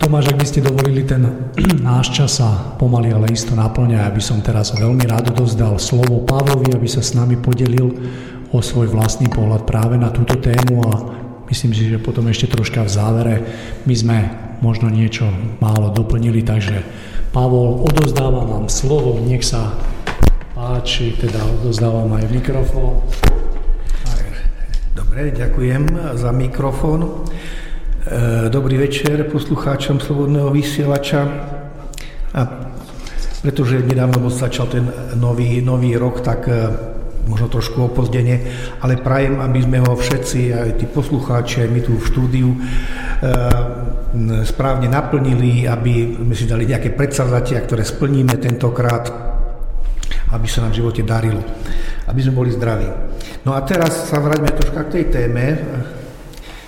Tomáš, ak by ste dovolili, ten náš čas sa pomaly, ale isto naplňa. Ja by som teraz veľmi rád dozdal slovo Pavlovi, aby sa s nami podelil o svoj vlastný pohľad práve na túto tému a myslím si, že potom ešte troška v závere my sme možno niečo málo doplnili, takže Pavol, odozdávam vám slovo, nech sa páči, teda odozdávam aj mikrofón. Dobre, ďakujem za mikrofón. E, dobrý večer poslucháčom Slobodného vysielača. A pretože nedávno začal ten nový, nový rok, tak e, možno trošku opozdenie, ale prajem, aby sme ho všetci, aj tí poslucháči, aj my tu v štúdiu, e, správne naplnili, aby sme si dali nejaké predsavzatia, ktoré splníme tentokrát, aby sa nám v živote darilo, aby sme boli zdraví. No a teraz sa vráťme troška k tej téme,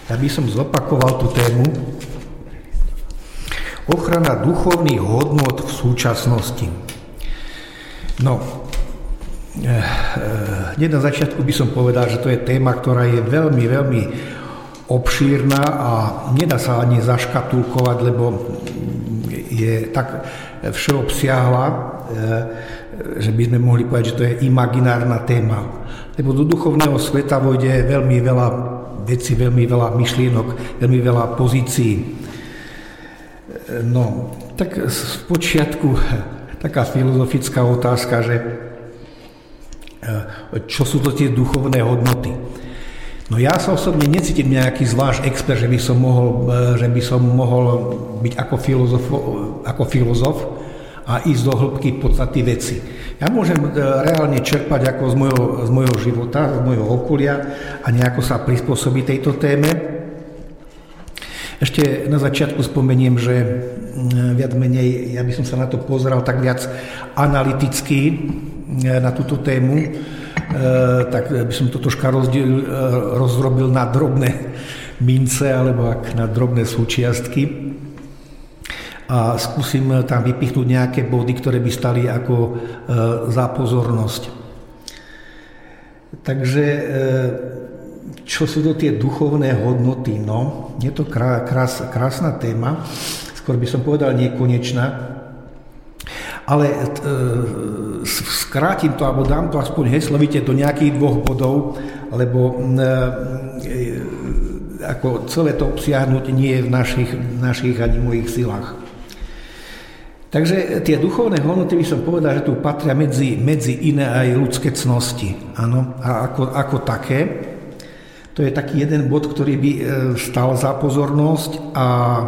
ja by som zopakoval tú tému. Ochrana duchovných hodnot v súčasnosti. No, eh, eh, hneď na začiatku by som povedal, že to je téma, ktorá je veľmi, veľmi obšírna a nedá sa ani zaškatulkovať, lebo je tak všeobsiahla, eh, že by sme mohli povedať, že to je imaginárna téma. Lebo do duchovného sveta vojde veľmi veľa veci, veľmi veľa myšlienok, veľmi veľa pozícií. No, tak z počiatku taká filozofická otázka, že e, čo sú to tie duchovné hodnoty. No ja sa osobne necítim nejaký zvlášť expert, že by som mohol, e, že by som mohol byť ako filozof, ako filozof a ísť do hĺbky podstaty veci. Ja môžem e, reálne čerpať ako z mojho, z mojho života, z mojho okolia a nejako sa prispôsobiť tejto téme. Ešte na začiatku spomeniem, že viac menej, ja by som sa na to pozeral tak viac analyticky e, na túto tému, e, tak by som to troška rozdiel, rozrobil na drobné mince alebo ak na drobné súčiastky a skúsim tam vypichnúť nejaké body, ktoré by stali ako e, za pozornosť. Takže e, čo sú to tie duchovné hodnoty? No, je to krás, krásna téma, skôr by som povedal nekonečná, ale e, skrátim to, alebo dám to aspoň heslovite do nejakých dvoch bodov, lebo ako celé to obsiahnuť nie je v našich, našich ani mojich silách. Takže tie duchovné hodnoty by som povedal, že tu patria medzi, medzi iné aj ľudské cnosti. Áno, a ako, ako také. To je taký jeden bod, ktorý by e, stal za pozornosť a e,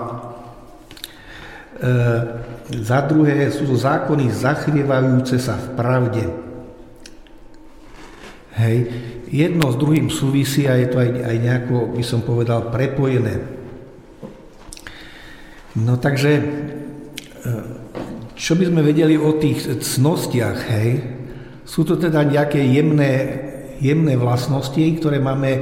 za druhé sú to zákony zachrievajúce sa v pravde. Hej. Jedno s druhým súvisí a je to aj, aj nejako, by som povedal, prepojené. No takže e, čo by sme vedeli o tých cnostiach, hej? Sú to teda nejaké jemné, jemné vlastnosti, ktoré máme e,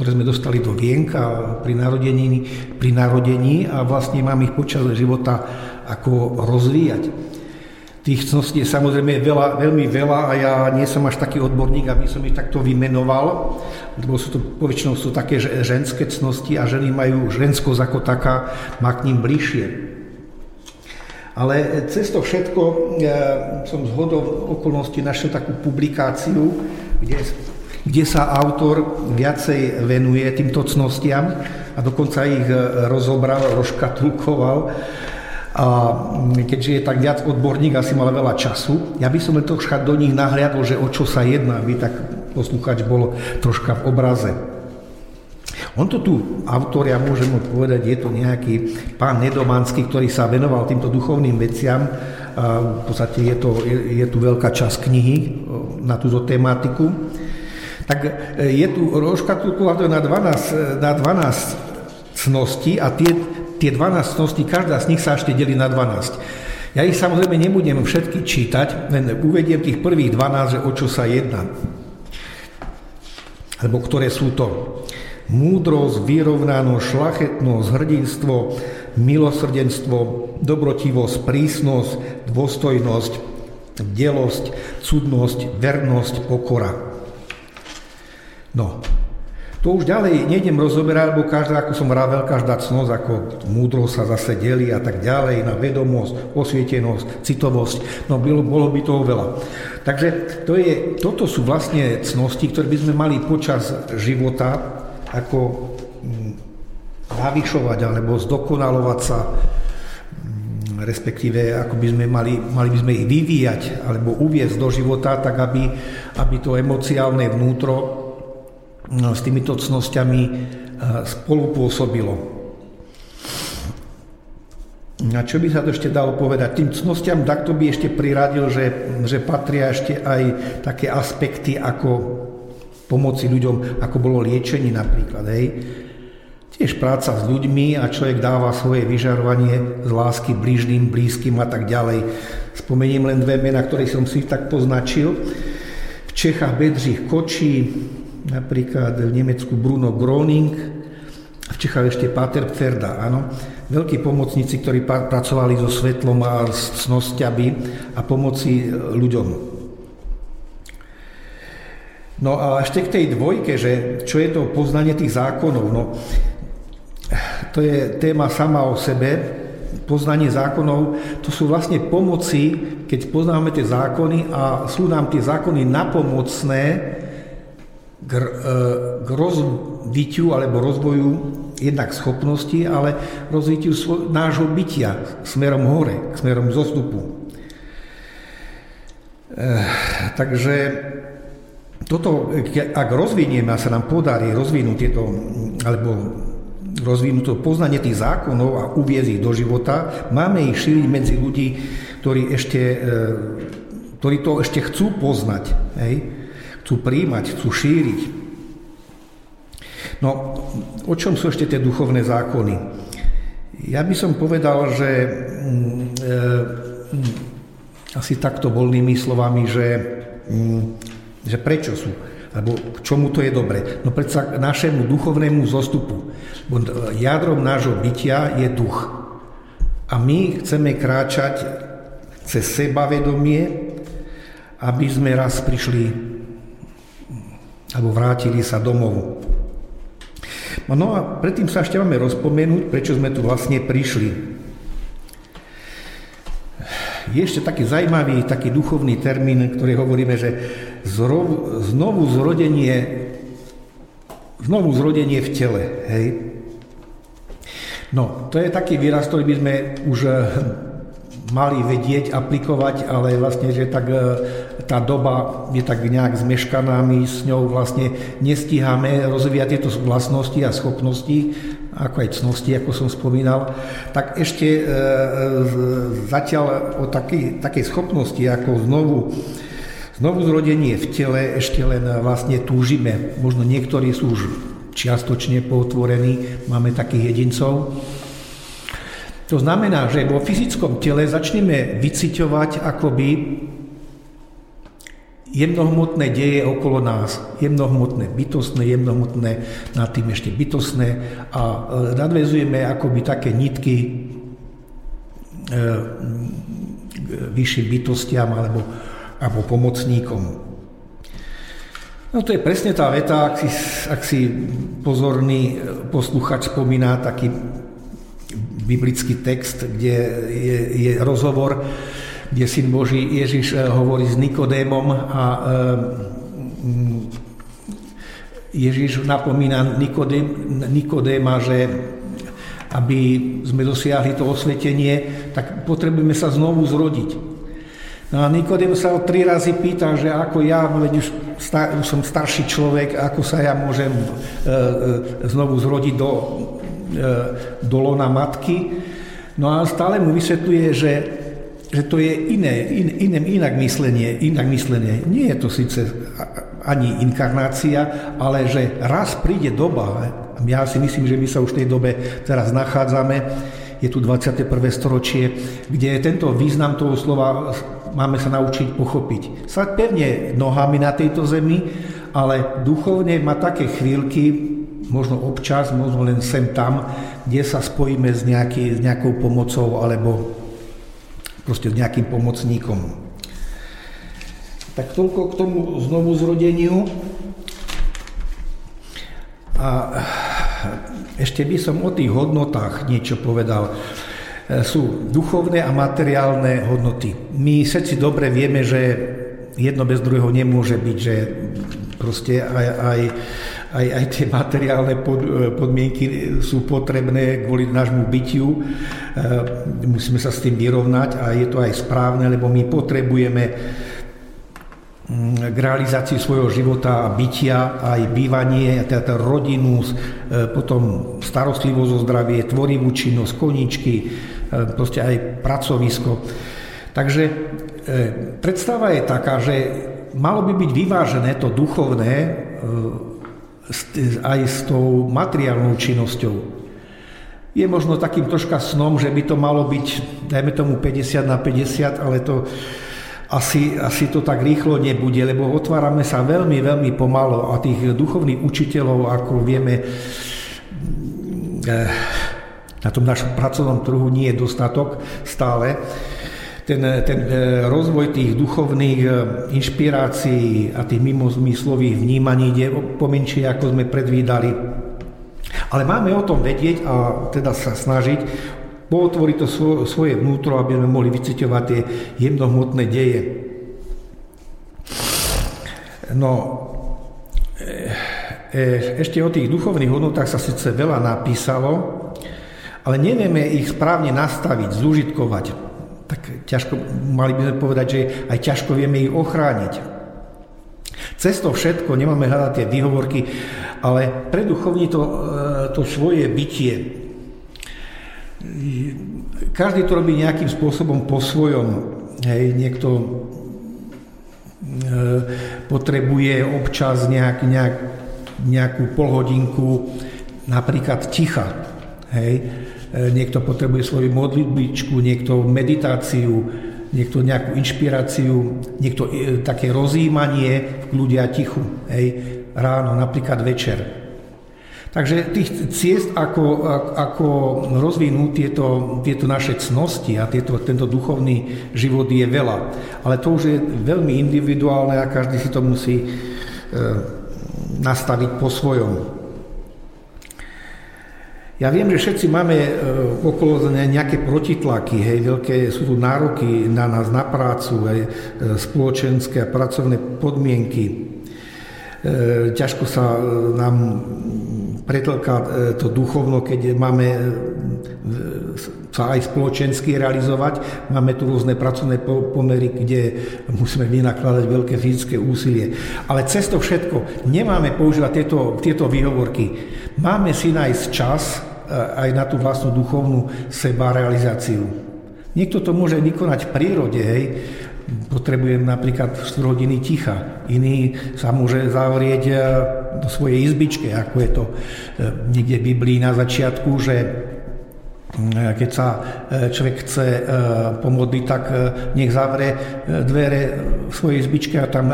ktoré sme dostali do vienka pri narodení, pri narodení a vlastne mám ich počas života ako rozvíjať. Tých cností je samozrejme veľa, veľmi veľa a ja nie som až taký odborník, aby som ich takto vymenoval, lebo sú to, poväčšinou sú také ženské cnosti a ženy majú ženskosť ako taká, má k ním bližšie. Ale cez to všetko som z hodou okolností našiel takú publikáciu, kde, kde sa autor viacej venuje týmto cnostiam a dokonca ich rozobral, rozkatulkoval a keďže je tak viac odborník, asi mal veľa času, ja by som len troška do nich nahliadol, že o čo sa jedná, aby tak poslúchač bol troška v obraze. On to tu, autor, ja môžem povedať, je to nejaký pán Nedomanský, ktorý sa venoval týmto duchovným veciam. V podstate je, to, je, je tu veľká časť knihy na túto tematiku. Tak e, je tu roškatulkované na 12, na 12 cností a tie tie 12 cností, každá z nich sa ešte delí na 12. Ja ich samozrejme nebudem všetky čítať, len uvediem tých prvých 12, že o čo sa jedná. Alebo ktoré sú to. Múdrosť, vyrovnanosť, šlachetnosť, hrdinstvo, milosrdenstvo, dobrotivosť, prísnosť, dôstojnosť, delosť, cudnosť, vernosť, pokora. No, to už ďalej nejdem rozoberať, lebo každá, ako som vravel, každá cnosť, ako múdro sa zase delí a tak ďalej, na vedomosť, osvietenosť, citovosť, no bolo, bolo by toho veľa. Takže to je, toto sú vlastne cnosti, ktoré by sme mali počas života ako mm, navyšovať alebo zdokonalovať sa, mm, respektíve ako by sme mali, mali by sme ich vyvíjať alebo uviezť do života, tak aby, aby to emociálne vnútro No, s týmito cnosťami e, spolupôsobilo. A čo by sa to ešte dalo povedať? Tým cnostiam takto by ešte priradil, že, že patria ešte aj také aspekty ako pomoci ľuďom, ako bolo liečenie napríklad. Hej. Tiež práca s ľuďmi a človek dáva svoje vyžarovanie z lásky blížným, blízkym a tak ďalej. Spomeniem len dve mena, ktoré som si tak poznačil. V Čechách Bedřich Kočí, napríklad v Nemecku Bruno Groning, v Čechách ešte Pater Pferda, áno. Veľkí pomocníci, ktorí pracovali so svetlom a s cnosťami a pomoci e, ľuďom. No a ešte k tej dvojke, že čo je to poznanie tých zákonov, no to je téma sama o sebe, poznanie zákonov, to sú vlastne pomoci, keď poznáme tie zákony a sú nám tie zákony napomocné, k, e, k rozvitiu alebo rozvoju jednak schopnosti, ale rozvitiu svoj, nášho bytia smerom hore, smerom zostupu. E, takže toto, ak rozvinieme a sa nám podarí rozvinúť tieto, alebo rozvinúť to poznanie tých zákonov a uviezť ich do života, máme ich šíriť medzi ľudí, ktorí, ešte, e, ktorí to ešte chcú poznať. Hej? chcú príjmať, chcú šíriť. No, o čom sú ešte tie duchovné zákony? Ja by som povedal, že mm, e, mm, asi takto voľnými slovami, že, mm, že prečo sú, alebo k čomu to je dobre. No predsa k našemu duchovnému zostupu. Jadrom nášho bytia je duch. A my chceme kráčať cez sebavedomie, aby sme raz prišli alebo vrátili sa domov. No a predtým sa ešte máme rozpomenúť, prečo sme tu vlastne prišli. Je ešte taký zajímavý, taký duchovný termín, ktorý hovoríme, že zrov, znovu zrodenie, znovu zrodenie v tele. Hej? No, to je taký výraz, ktorý by sme už mali vedieť, aplikovať, ale vlastne, že tak e, tá doba je tak nejak zmeškaná, my s ňou vlastne nestíhame rozvíjať tieto vlastnosti a schopnosti, ako aj cnosti, ako som spomínal, tak ešte e, zatiaľ o takej, takej schopnosti, ako znovu Znovu zrodenie v tele ešte len vlastne túžime. Možno niektorí sú už čiastočne potvorení, máme takých jedincov, to znamená, že vo fyzickom tele začneme vyciťovať akoby jemnohmotné deje okolo nás. Jemnohmotné bytostné, jemnohmotné, nad tým ešte bytostné a e, nadvezujeme akoby také nitky e, vyšším bytostiam alebo, alebo pomocníkom. No to je presne tá veta, ak si, ak si pozorný posluchač spomína taký biblický text, kde je, je rozhovor kde syn Boží Ježiš eh, hovorí s Nikodémom a eh, Ježiš napomína Nikodém, Nikodéma, že aby sme dosiahli to osvetenie, tak potrebujeme sa znovu zrodiť. No a Nikodém sa o tri razy pýta, že ako ja, veď už, star, už som starší človek, ako sa ja môžem e, e, znovu zrodiť do, e, do lona matky. No a stále mu vysvetľuje, že že to je iné, in, iné, inak myslenie, inak myslenie. Nie je to síce ani inkarnácia, ale že raz príde doba, ja si myslím, že my sa už v tej dobe teraz nachádzame, je tu 21. storočie, kde tento význam toho slova máme sa naučiť pochopiť. Sa pevne nohami na tejto zemi, ale duchovne má také chvíľky, možno občas, možno len sem tam, kde sa spojíme s, nejaký, s nejakou pomocou alebo proste s nejakým pomocníkom. Tak toľko k tomu znovu zrodeniu. A ešte by som o tých hodnotách niečo povedal. Sú duchovné a materiálne hodnoty. My všetci dobre vieme, že jedno bez druhého nemôže byť, že proste aj, aj aj, aj tie materiálne pod, e, podmienky sú potrebné kvôli nášmu bytiu. E, musíme sa s tým vyrovnať a je to aj správne, lebo my potrebujeme mm, k realizácii svojho života a bytia, aj bývanie, teda rodinu, e, potom starostlivosť o zdravie, tvorivú činnosť, koničky, proste aj pracovisko. Takže predstava je taká, že malo by byť vyvážené to duchovné aj s tou materiálnou činnosťou. Je možno takým troška snom, že by to malo byť, dajme tomu 50 na 50, ale to asi, asi to tak rýchlo nebude, lebo otvárame sa veľmi, veľmi pomalo a tých duchovných učiteľov, ako vieme, eh, na tom našom pracovnom trhu nie je dostatok stále ten, ten e, rozvoj tých duchovných e, inšpirácií a tých mimozmyslových vnímaní ide pomenšie, ako sme predvídali. Ale máme o tom vedieť a teda sa snažiť pootvoriť to svoje vnútro, aby sme mohli vyciťovať tie jemnohmotné deje. No, e, ešte o tých duchovných hodnotách sa síce veľa napísalo, ale nevieme ich správne nastaviť, zúžitkovať tak ťažko, mali by sme povedať, že aj ťažko vieme ich ochrániť. Cez to všetko nemáme hľadať tie výhovorky, ale preduchovní to, e, to svoje bytie. Každý to robí nejakým spôsobom po svojom. Hej, niekto e, potrebuje občas nejak, nejak, nejakú polhodinku napríklad ticha. Hej niekto potrebuje svoju modlitbičku, niekto meditáciu, niekto nejakú inšpiráciu, niekto e, také rozjímanie v ľudia tichu, hej, ráno, napríklad večer. Takže tých ciest, ako, ako rozvinúť tieto, tieto naše cnosti a tieto, tento duchovný život je veľa. Ale to už je veľmi individuálne a každý si to musí e, nastaviť po svojom. Ja viem, že všetci máme e, okolo nejaké protitlaky, hej, veľké sú tu nároky na nás, na prácu, aj e, spoločenské a pracovné podmienky. E, ťažko sa nám pretlká to duchovno, keď máme sa aj spoločensky realizovať. Máme tu rôzne pracovné pomery, kde musíme vynakladať veľké fyzické úsilie. Ale cez to všetko nemáme používať tieto, tieto výhovorky. Máme si nájsť čas, aj na tú vlastnú duchovnú seba realizáciu. Niekto to môže vykonať v prírode, hej, potrebujem napríklad 4 hodiny ticha. Iný sa môže zavrieť e, do svojej izbičke, ako je to e, niekde v Biblii na začiatku, že keď sa človek chce pomodliť, tak nech zavre dvere svojej izbičke a tam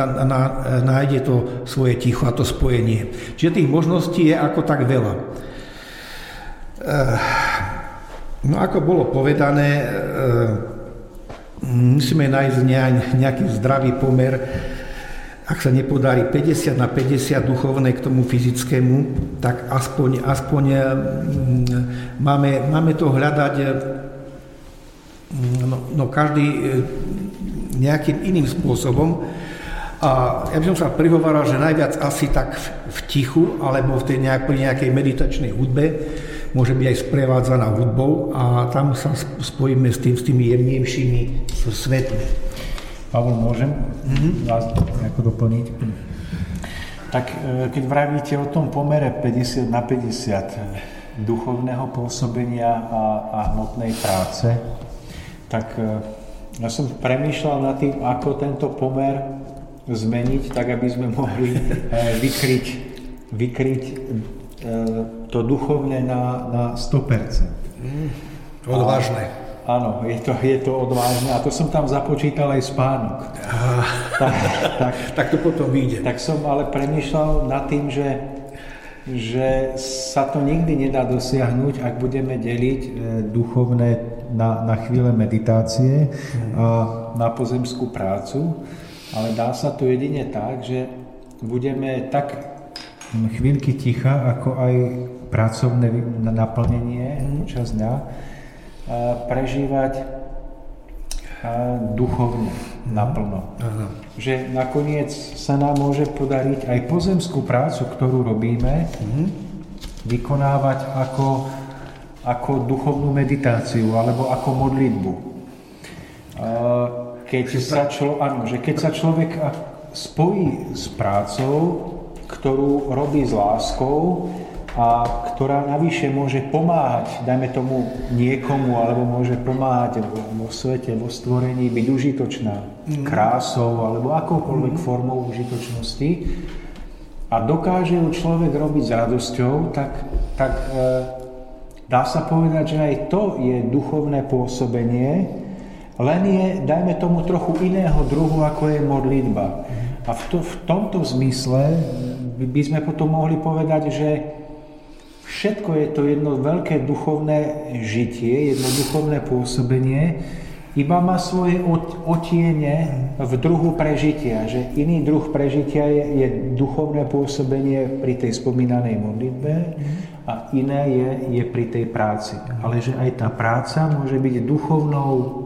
nájde to svoje ticho a to spojenie. Čiže tých možností je ako tak veľa. No ako bolo povedané, musíme nájsť nejaký zdravý pomer ak sa nepodarí 50 na 50 duchovné k tomu fyzickému, tak aspoň, aspoň mm, máme, máme to hľadať no, no každý nejakým iným spôsobom. A ja by som sa prihováral, že najviac asi tak v tichu alebo v tej nejakej meditačnej hudbe môže byť aj sprevádzaná hudbou a tam sa spojíme s, tým, s tými jemnejšími svetmi. Pavel, môžem mm-hmm. vás nejako doplniť? Tak e, keď vravíte o tom pomere 50 na 50 e, duchovného pôsobenia a, a hmotnej práce, tak e, ja som premýšľal nad tým, ako tento pomer zmeniť, tak aby sme mohli vykryť, vykryť to duchovné na, na 100%. Mm, odvážne. Áno, je to, je to odvážne a to som tam započítal aj spánok. tak, tak, tak to potom vyjde. Tak som ale premýšľal nad tým, že, že sa to nikdy nedá dosiahnuť, ak budeme deliť e, duchovné na, na chvíle meditácie a na pozemskú prácu, ale dá sa to jedine tak, že budeme tak chvíľky ticha, ako aj pracovné naplnenie počas dňa, prežívať duchovne naplno. Aha. Že nakoniec sa nám môže podariť aj pozemskú prácu, ktorú robíme, mhm. vykonávať ako, ako duchovnú meditáciu alebo ako modlitbu. Keď sa, člo, áno, že keď sa človek spojí s prácou, ktorú robí s láskou, a ktorá navyše môže pomáhať, dajme tomu niekomu, alebo môže pomáhať vo svete, vo stvorení, byť užitočná mm. krásou alebo akoukoľvek mm. formou užitočnosti a dokáže ju človek robiť s radosťou, tak, tak e, dá sa povedať, že aj to je duchovné pôsobenie, len je, dajme tomu, trochu iného druhu, ako je modlitba. A v, to, v tomto zmysle by sme potom mohli povedať, že Všetko je to jedno veľké duchovné žitie, jedno duchovné pôsobenie, iba má svoje otiene v druhu prežitia, že iný druh prežitia je, je duchovné pôsobenie pri tej spomínanej modlitbe a iné je, je pri tej práci. Ale že aj tá práca môže byť duchovnou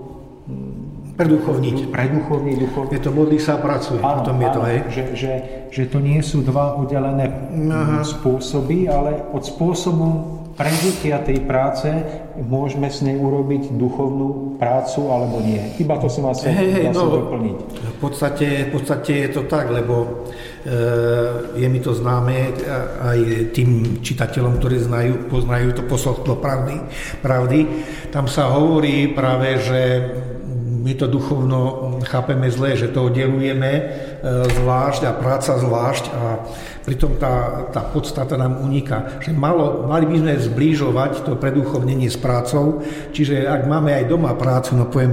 Preduchovniť. Preduchovniť, duchovniť. Je to modlí sa a pracuje. Áno, tom je áno, to, hej. Že, že, že to nie sú dva oddelené Aha. spôsoby, ale od spôsobu prežitia tej práce môžeme s nej urobiť duchovnú prácu alebo nie. Iba to som vás chcel hey, no, doplniť. V podstate, v podstate je to tak, lebo e, je mi to známe aj tým čitateľom, ktorí znajú, poznajú to posolstvo pravdy, pravdy. Tam sa hovorí práve, že my to duchovno chápeme zle, že to oddelujeme e, zvlášť a práca zvlášť a pritom tá, tá podstata nám uniká. Že malo, mali by sme zblížovať to preduchovnenie s prácou, čiže ak máme aj doma prácu, no poviem,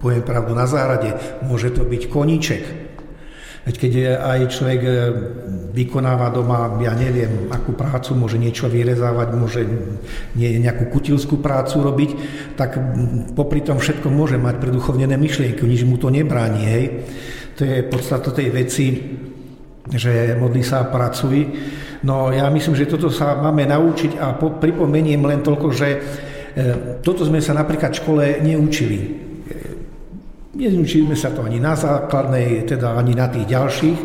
poviem pravdu na záhrade, môže to byť koníček, Veď keď aj človek e, vykonáva doma, ja neviem, akú prácu, môže niečo vyrezávať, môže nejakú kutilskú prácu robiť, tak popri tom všetko môže mať preduchovnené myšlienky, nič mu to nebráni. Hej. To je podstata tej veci, že modlí sa a pracuj. No ja myslím, že toto sa máme naučiť a pripomeniem len toľko, že e, toto sme sa napríklad v škole neučili. Nezničili sme sa to ani na základnej, teda ani na tých ďalších.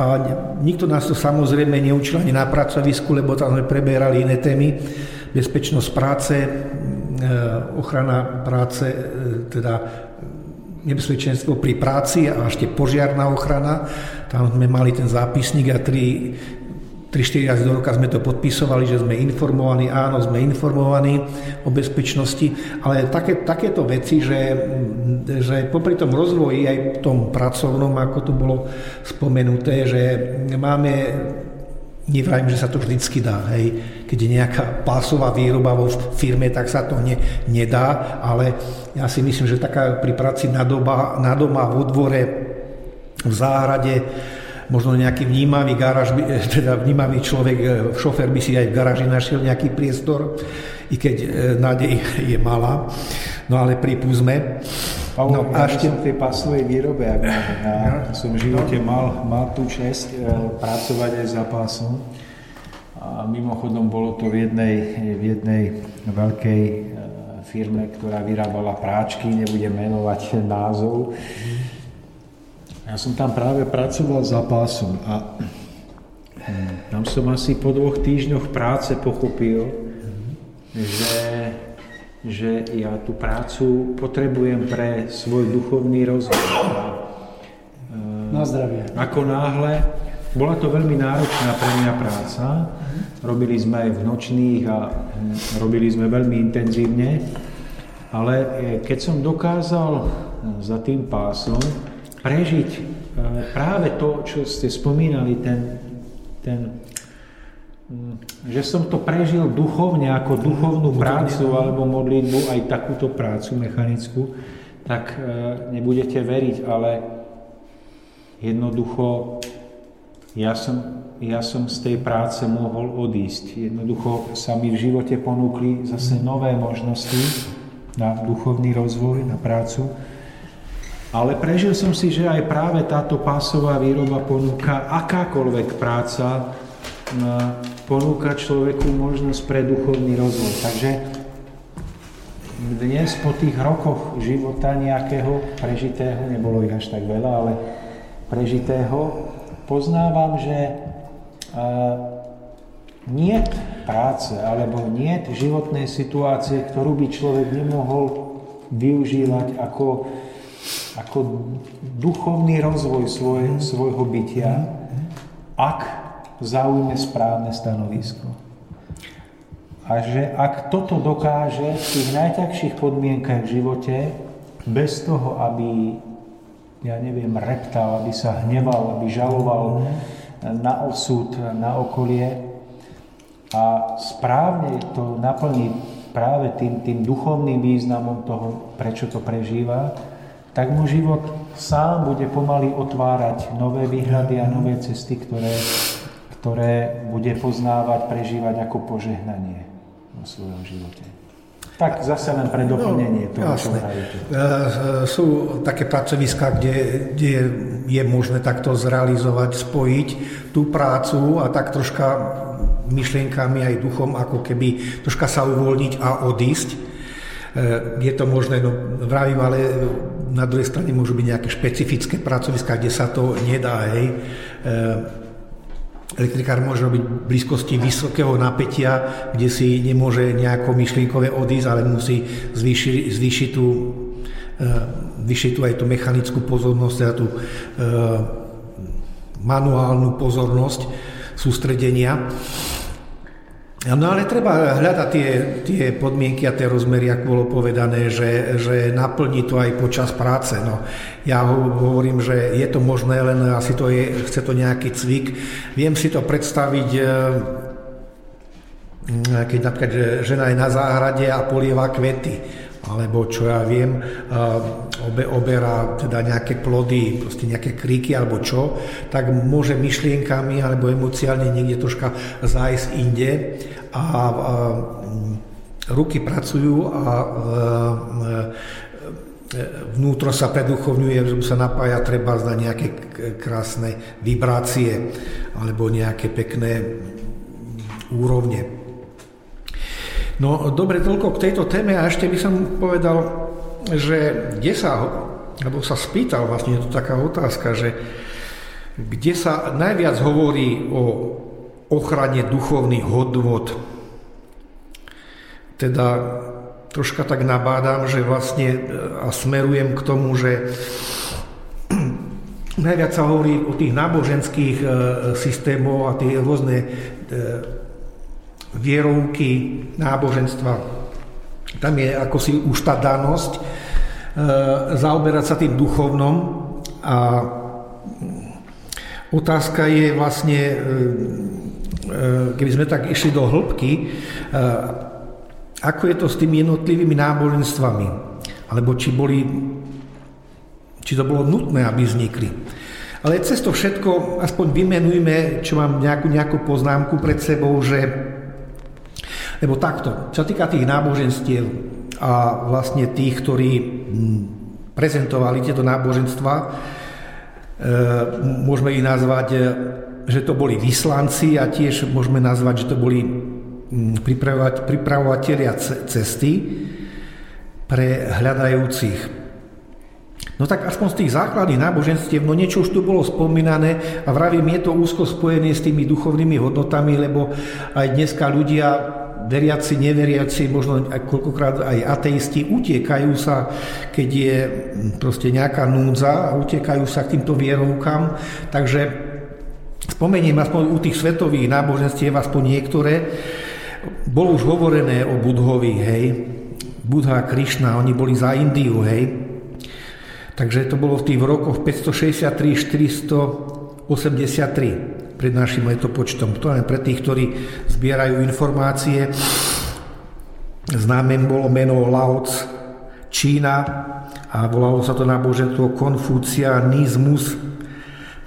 A nikto nás to samozrejme neučil ani na pracovisku, lebo tam sme preberali iné témy. Bezpečnosť práce, e, ochrana práce, e, teda nebezpečenstvo pri práci a ešte požiarná ochrana. Tam sme mali ten zápisník a tri 3-4 razy do roka sme to podpisovali, že sme informovaní, áno, sme informovaní o bezpečnosti, ale také, takéto veci, že, že popri tom rozvoji aj v tom pracovnom, ako tu bolo spomenuté, že máme, nevrajím, že sa to vždycky dá, hej. keď je nejaká pásová výroba vo firme, tak sa to ne, nedá, ale ja si myslím, že taká pri práci na, doba, na doma, vo dvore, v záhrade, možno nejaký vnímavý garáž, teda vnímavý človek, e, šofer by si aj v garáži našiel nejaký priestor, i keď e, nádej je malá. No ale pripúzme. Pavol, no, ja ešte... som v tej pasovej výrobe, ak. Ja no. som v živote mal, mal tú čest e, pracovať aj za pásom. A mimochodom bolo to v jednej, v jednej veľkej firme, ktorá vyrábala práčky, nebudem menovať názov. Ja som tam práve pracoval za pásom a hm, tam som asi po dvoch týždňoch práce pochopil, že, že ja tú prácu potrebujem pre svoj duchovný rozvoj. Hm, Na zdravie. Ako náhle, bola to veľmi náročná pre mňa práca, robili sme aj v nočných a hm, robili sme veľmi intenzívne, ale keď som dokázal za tým pásom prežiť e, práve to, čo ste spomínali, ten, ten, mm, že som to prežil duchovne, ako duchovnú prácu alebo modlitbu, aj takúto prácu mechanickú, tak e, nebudete veriť, ale jednoducho ja som, ja som z tej práce mohol odísť. Jednoducho sa mi v živote ponúkli zase nové možnosti na duchovný rozvoj, na prácu. Ale prežil som si, že aj práve táto pásová výroba ponúka akákoľvek práca, ponúka človeku možnosť pre duchovný rozvoj. Takže dnes po tých rokoch života nejakého prežitého, nebolo ich až tak veľa, ale prežitého, poznávam, že nie práce alebo nie životnej situácie, ktorú by človek nemohol využívať ako ako duchovný rozvoj svoj, svojho bytia, ak zaujme správne stanovisko. A že ak toto dokáže v tých najťažších podmienkach v živote, bez toho, aby, ja neviem, reptal, aby sa hneval, aby žaloval na osud, na okolie a správne to naplní práve tým, tým duchovným významom toho, prečo to prežíva, tak mu život sám bude pomaly otvárať nové výhľady a nové cesty, ktoré, ktoré bude poznávať, prežívať ako požehnanie vo svojom živote. Tak zase len pre doplnenie no, toho, čo hovoríte. E, e, sú také pracoviska, kde, kde je možné takto zrealizovať, spojiť tú prácu a tak troška myšlienkami aj duchom, ako keby troška sa uvoľniť a odísť. E, je to možné, no vravím, ale na druhej strane môžu byť nejaké špecifické pracoviská, kde sa to nedá, hej. E, elektrikár môže robiť v blízkosti vysokého napätia, kde si nemôže nejako myšlienkové odísť, ale musí zvýšiť, zvýšiť tú, e, zvýšiť tú aj tú mechanickú pozornosť, teda tú manuálnu pozornosť sústredenia. No ale treba hľadať tie, tie podmienky a tie rozmery, ako bolo povedané, že, že naplní to aj počas práce. No, ja hovorím, že je to možné, len asi to je, chce to nejaký cvik. Viem si to predstaviť, eh, keď napríklad žena je na záhrade a polieva kvety alebo čo ja viem, obe, oberá teda nejaké plody, proste nejaké kríky alebo čo, tak môže myšlienkami alebo emociálne niekde troška zájsť inde a, a ruky pracujú a vnútro sa preduchovňuje, sa napája treba na nejaké krásne vibrácie alebo nejaké pekné úrovne. No dobre, toľko k tejto téme a ešte by som povedal, že kde sa, alebo sa spýtal vlastne, je to taká otázka, že kde sa najviac hovorí o ochrane duchovných hodnot. Teda troška tak nabádam, že vlastne a smerujem k tomu, že najviac sa hovorí o tých náboženských e, systémoch a tie rôzne e, vierovky, náboženstva. Tam je ako si už tá danosť e, zaoberať sa tým duchovnom a otázka je vlastne, e, keby sme tak išli do hĺbky, ako je to s tými jednotlivými náboženstvami, alebo či boli či to bolo nutné, aby vznikli. Ale cez to všetko aspoň vymenujme, čo mám nejakú, nejakú poznámku pred sebou, že lebo takto, čo týka tých náboženstiev a vlastne tých, ktorí prezentovali tieto náboženstva, e, môžeme ich nazvať, e, že to boli vyslanci a tiež môžeme nazvať, že to boli pripravovatelia cesty pre hľadajúcich. No tak aspoň z tých základných náboženstiev, no niečo už tu bolo spomínané a vravím, je to úzko spojené s tými duchovnými hodnotami, lebo aj dneska ľudia veriaci, neveriaci, možno aj koľkokrát aj ateisti utiekajú sa, keď je proste nejaká núdza a utiekajú sa k týmto vierovkám. Takže spomeniem aspoň u tých svetových náboženstiev, aspoň niektoré, bolo už hovorené o Budhovi, hej, Budha a Krišna, oni boli za Indiu, hej, Takže to bolo v tých rokoch 563-483 pred našim letopočtom. To len pre tých, ktorí zbierajú informácie. Známe bolo meno Laoc Čína a volalo sa to náboženstvo Konfucianizmus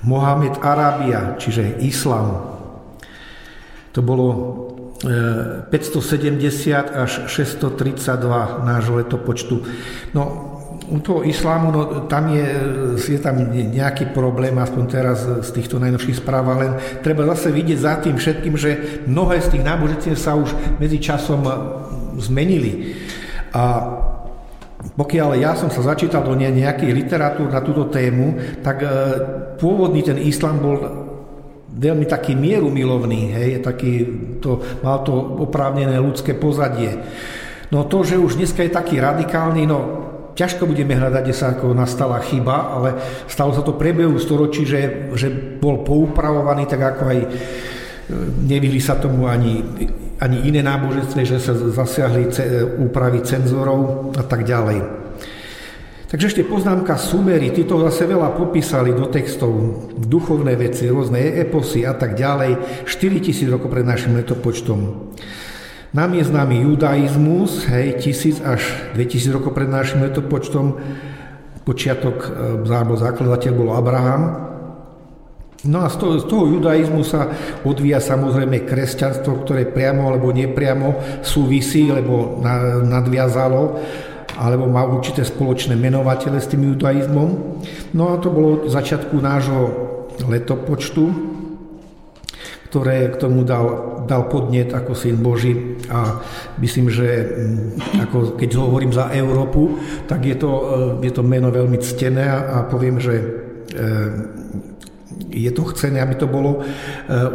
Mohamed Arábia, čiže Islam. To bolo 570 e, až 632 nášho letopočtu. No, u toho islámu, no, tam je, je tam nejaký problém, aspoň teraz z týchto najnovších správ, len treba zase vidieť za tým všetkým, že mnohé z tých náboženstiev sa už medzi časom zmenili. A pokiaľ ja som sa začítal do nejakých literatúr na túto tému, tak e, pôvodný ten islám bol veľmi taký mierumilovný, hej, taký, to, mal to oprávnené ľudské pozadie. No to, že už dneska je taký radikálny, no ťažko budeme hľadať, kde sa ako nastala chyba, ale stalo sa to priebehu storočí, že, že bol poupravovaný tak ako aj e, nevyhli sa tomu ani, ani iné náboženstve, že sa zasiahli úpravy cenzorov a tak ďalej. Takže ešte poznámka Sumery, títo zase veľa popísali do textov duchovné veci, rôzne eposy a tak ďalej, 4000 rokov pred našim letopočtom. Nám je známy judaizmus, hej, tisíc až 2000 rokov pred našim letopočtom, počiatok e, alebo zakladateľ bol Abraham. No a z toho, z toho judaizmu sa odvíja samozrejme kresťanstvo, ktoré priamo alebo nepriamo súvisí, lebo nadviazalo alebo má určité spoločné menovatele s tým judaizmom. No a to bolo začiatku nášho letopočtu, ktoré k tomu dal, dal podnet ako syn Boží a myslím, že mm, ako keď hovorím za Európu, tak je to, e, je to meno veľmi ctené a poviem, že e, je to chcené, aby to bolo e,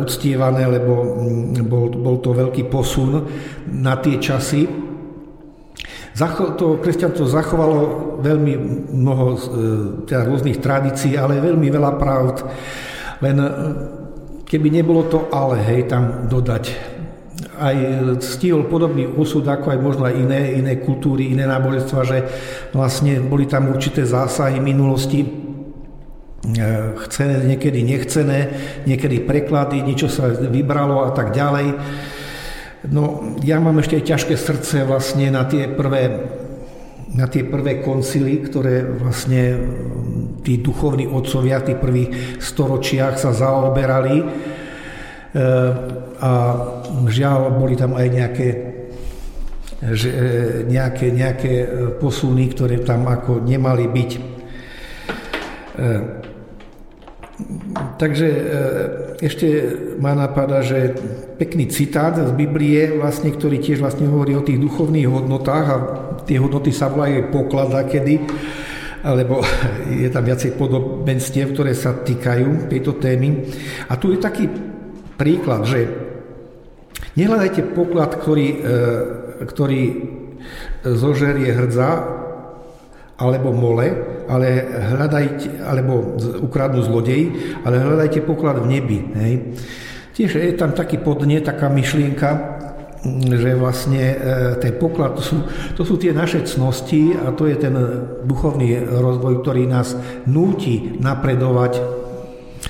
uctievané, lebo mm, bol, bol to veľký posun na tie časy. To kresťanstvo zachovalo veľmi mnoho teda rôznych tradícií, ale veľmi veľa pravd. Len keby nebolo to ale, hej, tam dodať. Aj stihol podobný úsud, ako aj možno aj iné, iné kultúry, iné náboženstva, že vlastne boli tam určité zásahy minulosti, e, chcené, niekedy nechcené, niekedy preklady, niečo sa vybralo a tak ďalej. No, ja mám ešte aj ťažké srdce vlastne na tie prvé na tie prvé koncily, ktoré vlastne tí duchovní otcovia v tých prvých storočiach sa zaoberali. E, a žiaľ, boli tam aj nejaké, že, e, nejaké, nejaké posuny, ktoré tam ako nemali byť. E, takže ešte ma napadá, že pekný citát z Biblie, vlastne, ktorý tiež vlastne hovorí o tých duchovných hodnotách a tie hodnoty sa volajú poklad kedy, alebo je tam viacej podobenstiev, ktoré sa týkajú tejto témy. A tu je taký príklad, že nehľadajte poklad, ktorý, e, ktorý zožerie hrdza alebo mole, ale hľadajte, alebo ukradnú zlodej, ale hľadajte poklad v nebi. Hej. Tiež je tam taký podne, taká myšlienka, že vlastne e, ten poklad, to sú, to sú tie naše cnosti a to je ten duchovný rozvoj, ktorý nás núti napredovať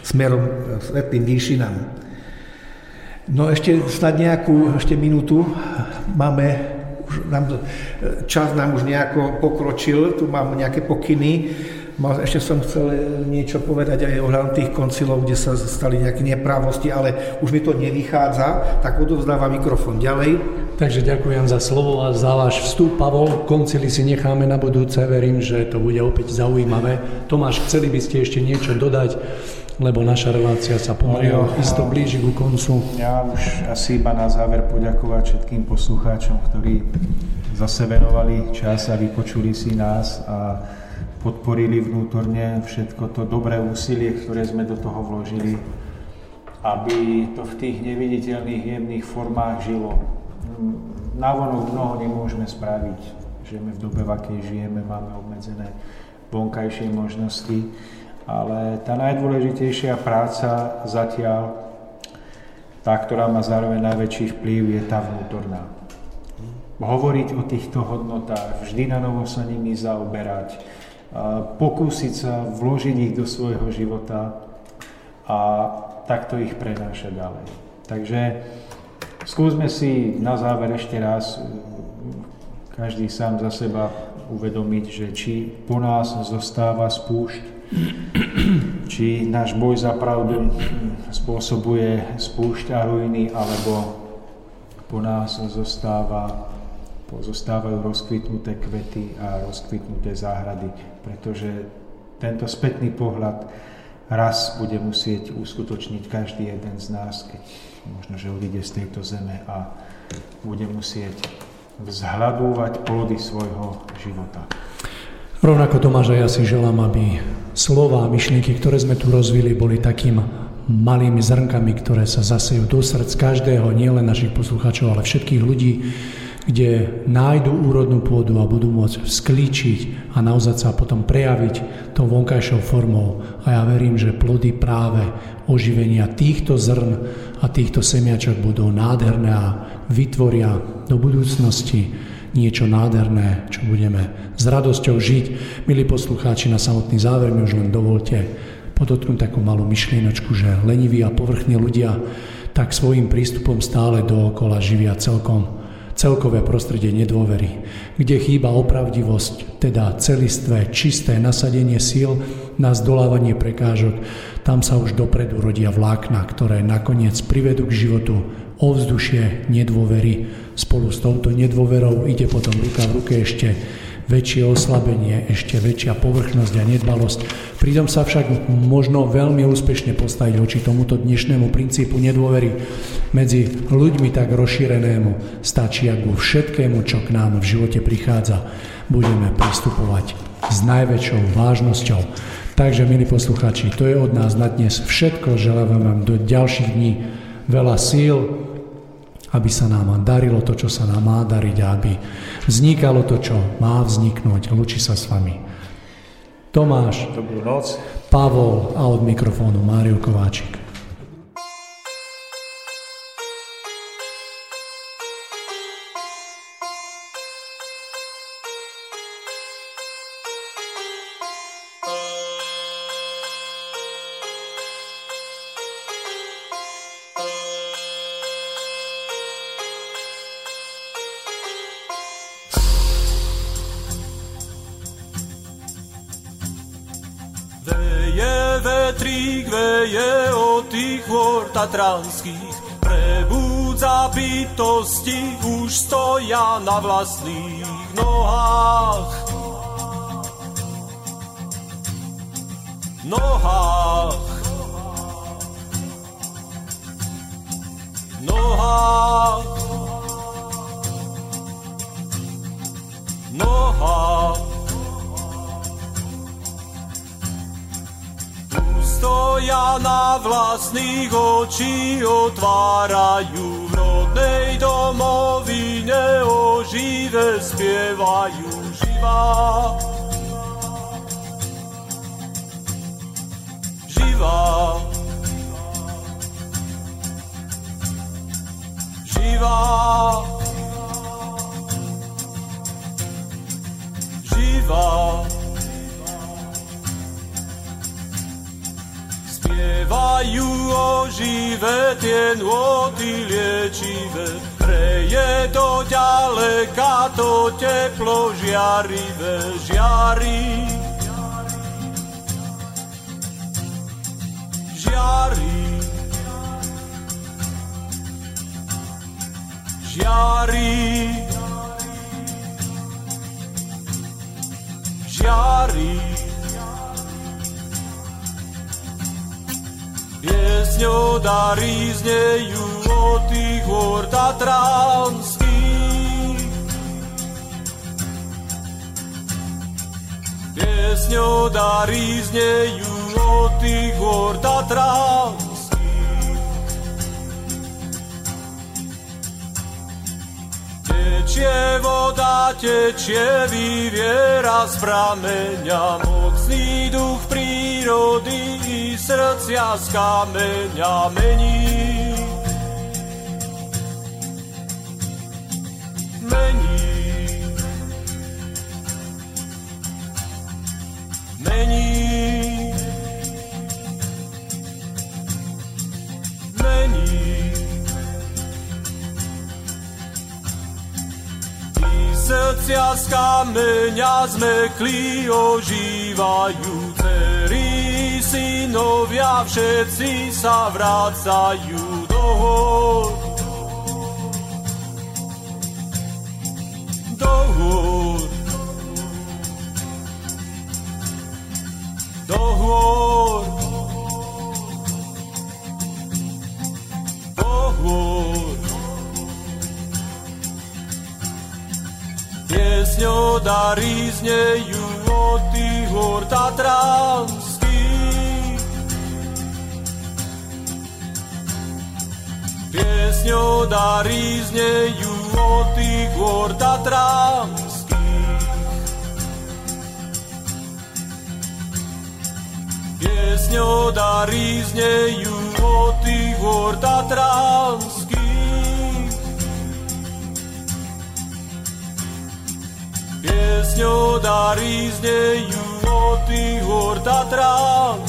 smerom k svetým výšinám. No ešte snad nejakú, ešte minútu máme, už nám, čas nám už nejako pokročil, tu mám nejaké pokyny. Ešte som chcel niečo povedať aj ohľadom tých koncilov, kde sa stali nejaké neprávosti, ale už mi to nevychádza, tak odovzdávam mikrofón ďalej. Takže ďakujem za slovo a za váš vstup. Pavol, koncily si necháme na budúce, verím, že to bude opäť zaujímavé. Tomáš, chceli by ste ešte niečo dodať? lebo naša relácia sa pomaly no, isto blíži ku koncu. Ja už asi iba na záver poďakovať všetkým poslucháčom, ktorí zase venovali čas a vypočuli si nás a podporili vnútorne všetko to dobré úsilie, ktoré sme do toho vložili, aby to v tých neviditeľných jemných formách žilo. Návonok mnoho nemôžeme spraviť. Žijeme v dobe, v akej žijeme, máme obmedzené vonkajšie možnosti ale tá najdôležitejšia práca zatiaľ, tá, ktorá má zároveň najväčší vplyv, je tá vnútorná. Hovoriť o týchto hodnotách, vždy na novo sa nimi zaoberať, pokúsiť sa vložiť ich do svojho života a takto ich prenášať ďalej. Takže skúsme si na záver ešte raz každý sám za seba uvedomiť, že či po nás zostáva spúšť, či náš boj za pravdu spôsobuje spúšť a ruiny, alebo po nás zostáva, zostávajú rozkvitnuté kvety a rozkvitnuté záhrady, pretože tento spätný pohľad raz bude musieť uskutočniť každý jeden z nás, keď možno, že odíde z tejto zeme a bude musieť vzhľadúvať plody svojho života. Rovnako Tomáš, ja si želám, aby slova a myšlienky, ktoré sme tu rozvili, boli takým malými zrnkami, ktoré sa zasejú do srdc každého, nielen našich poslucháčov, ale všetkých ľudí, kde nájdu úrodnú pôdu a budú môcť sklíčiť a naozaj sa potom prejaviť tou vonkajšou formou. A ja verím, že plody práve oživenia týchto zrn a týchto semiačok budú nádherné a vytvoria do budúcnosti niečo nádherné, čo budeme s radosťou žiť. Milí poslucháči, na samotný záver mi už len dovolte podotknúť takú malú myšlienočku, že leniví a povrchní ľudia tak svojim prístupom stále dookola živia celkom celkové prostredie nedôvery, kde chýba opravdivosť, teda celistvé, čisté nasadenie síl na zdolávanie prekážok, tam sa už dopredu rodia vlákna, ktoré nakoniec privedú k životu ovzdušie nedôvery, Spolu s touto nedôverou ide potom ruka v ruke ešte väčšie oslabenie, ešte väčšia povrchnosť a nedbalosť. Pridom sa však možno veľmi úspešne postaviť voči tomuto dnešnému princípu nedôvery medzi ľuďmi tak rozšírenému. Stačí, ak ku všetkému, čo k nám v živote prichádza, budeme pristupovať s najväčšou vážnosťou. Takže, milí posluchači, to je od nás na dnes všetko. Želám vám do ďalších dní veľa síl, aby sa nám darilo to, čo sa nám má dariť a aby vznikalo to, čo má vzniknúť. Lučí sa s vami Tomáš, Dobrú noc. Pavol a od mikrofónu Mário Kováčik. Tatranských prebúdza bytosti, už stoja na vlastných. Nohách. Nohách. Vlastných očí otvárajú v rodnej domovine ožive spievajú živá. Živá. Živá. Živá. spievajú o živé, tie nôty liečivé. Preje do ďaleka to teplo žiarivé, žiari. Žiari. Žiari. Žiari. Piesňou dary znejú od tých hôr Tatranských. Piesňou dary znejú od tých hôr Tatranských. Tečie voda, tečie vyviera z prameňa, mocný duch prírody srdcia z kameňa mení. Mení. Mení. Mení. Tí srdcia z kameňa zmeklí ožívajú synovia všetci sa vrácajú do hôr. Do hôr. Do hôr. Do hôr. Piesňo dary znejú od tých hôr Tatrans. Piesňou dary znejú od tých hôr Tatranských. Piesňou dary znejú od tých hôr Tatranských. Piesňou dary znejú od tých hôr Tatranských.